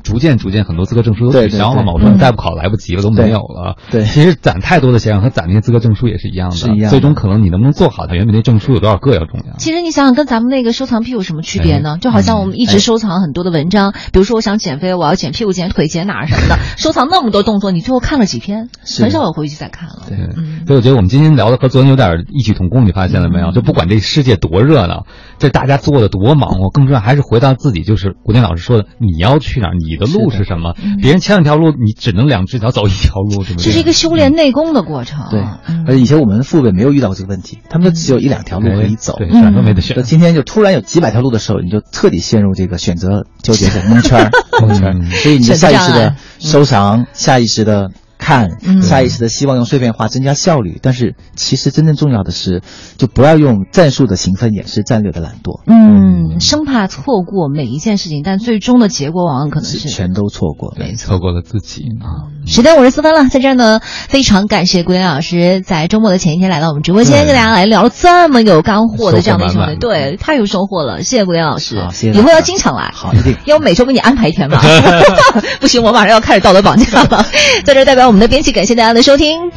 逐渐逐渐很多资格证书都取消了嘛？我说你再不考来不及了，都没有了。对其实攒太多的斜杠和攒那些资格证书也是一样的，是一样最终可能你能不能做好，它远比那证书有多少个要重要。其实你想想，跟咱们那个收藏癖有什么区别呢？就好像我们一直收藏很多的文章，比如说我想减肥，我要减屁股、减腿、减哪儿什么的，收藏那么多动作，你最后看了几篇，很少有回去再看了。对，嗯所以我觉得我们今天聊的和昨天有点异曲同工，你发现了没有？就不管这世界多热闹，这大家做的多忙活，更重要还是回到自己，就是古典老师说的，你要去哪儿，你的路是什么？别人千万条路，你只能两只脚走一条路，是不是？这是一个修炼内功的过程。对，嗯而且以前我们父辈没有遇到过这个问题，他们就只有一两条路可以走。选都没得选那。今天就突然有几百条路的时候，你就 彻底陷入这个选择纠结的蒙圈儿，蒙圈儿嗯。所以你就下意识的收藏，下意识的看，嗯下意识的希望用碎片化增加效率。但是其实真正重要的是，就不要用战术的勤奋掩饰战略的懒惰，嗯，生怕错过每一件事情，但最终的结果往往可能是是全都错过。没错。错过了自己啊！时间五十四分了，在这儿呢，非常感谢郭岩老师在周末的前一天来到我们直播间，跟大家来聊了这么有干货的这样的一场满满对，太有收获了，谢谢郭岩老师好，谢谢以后要经常来。好，一定。要每周给你安排一天吧，不行，我马上要开始道德绑架了。在这儿代表我们的编辑感谢大家的收听。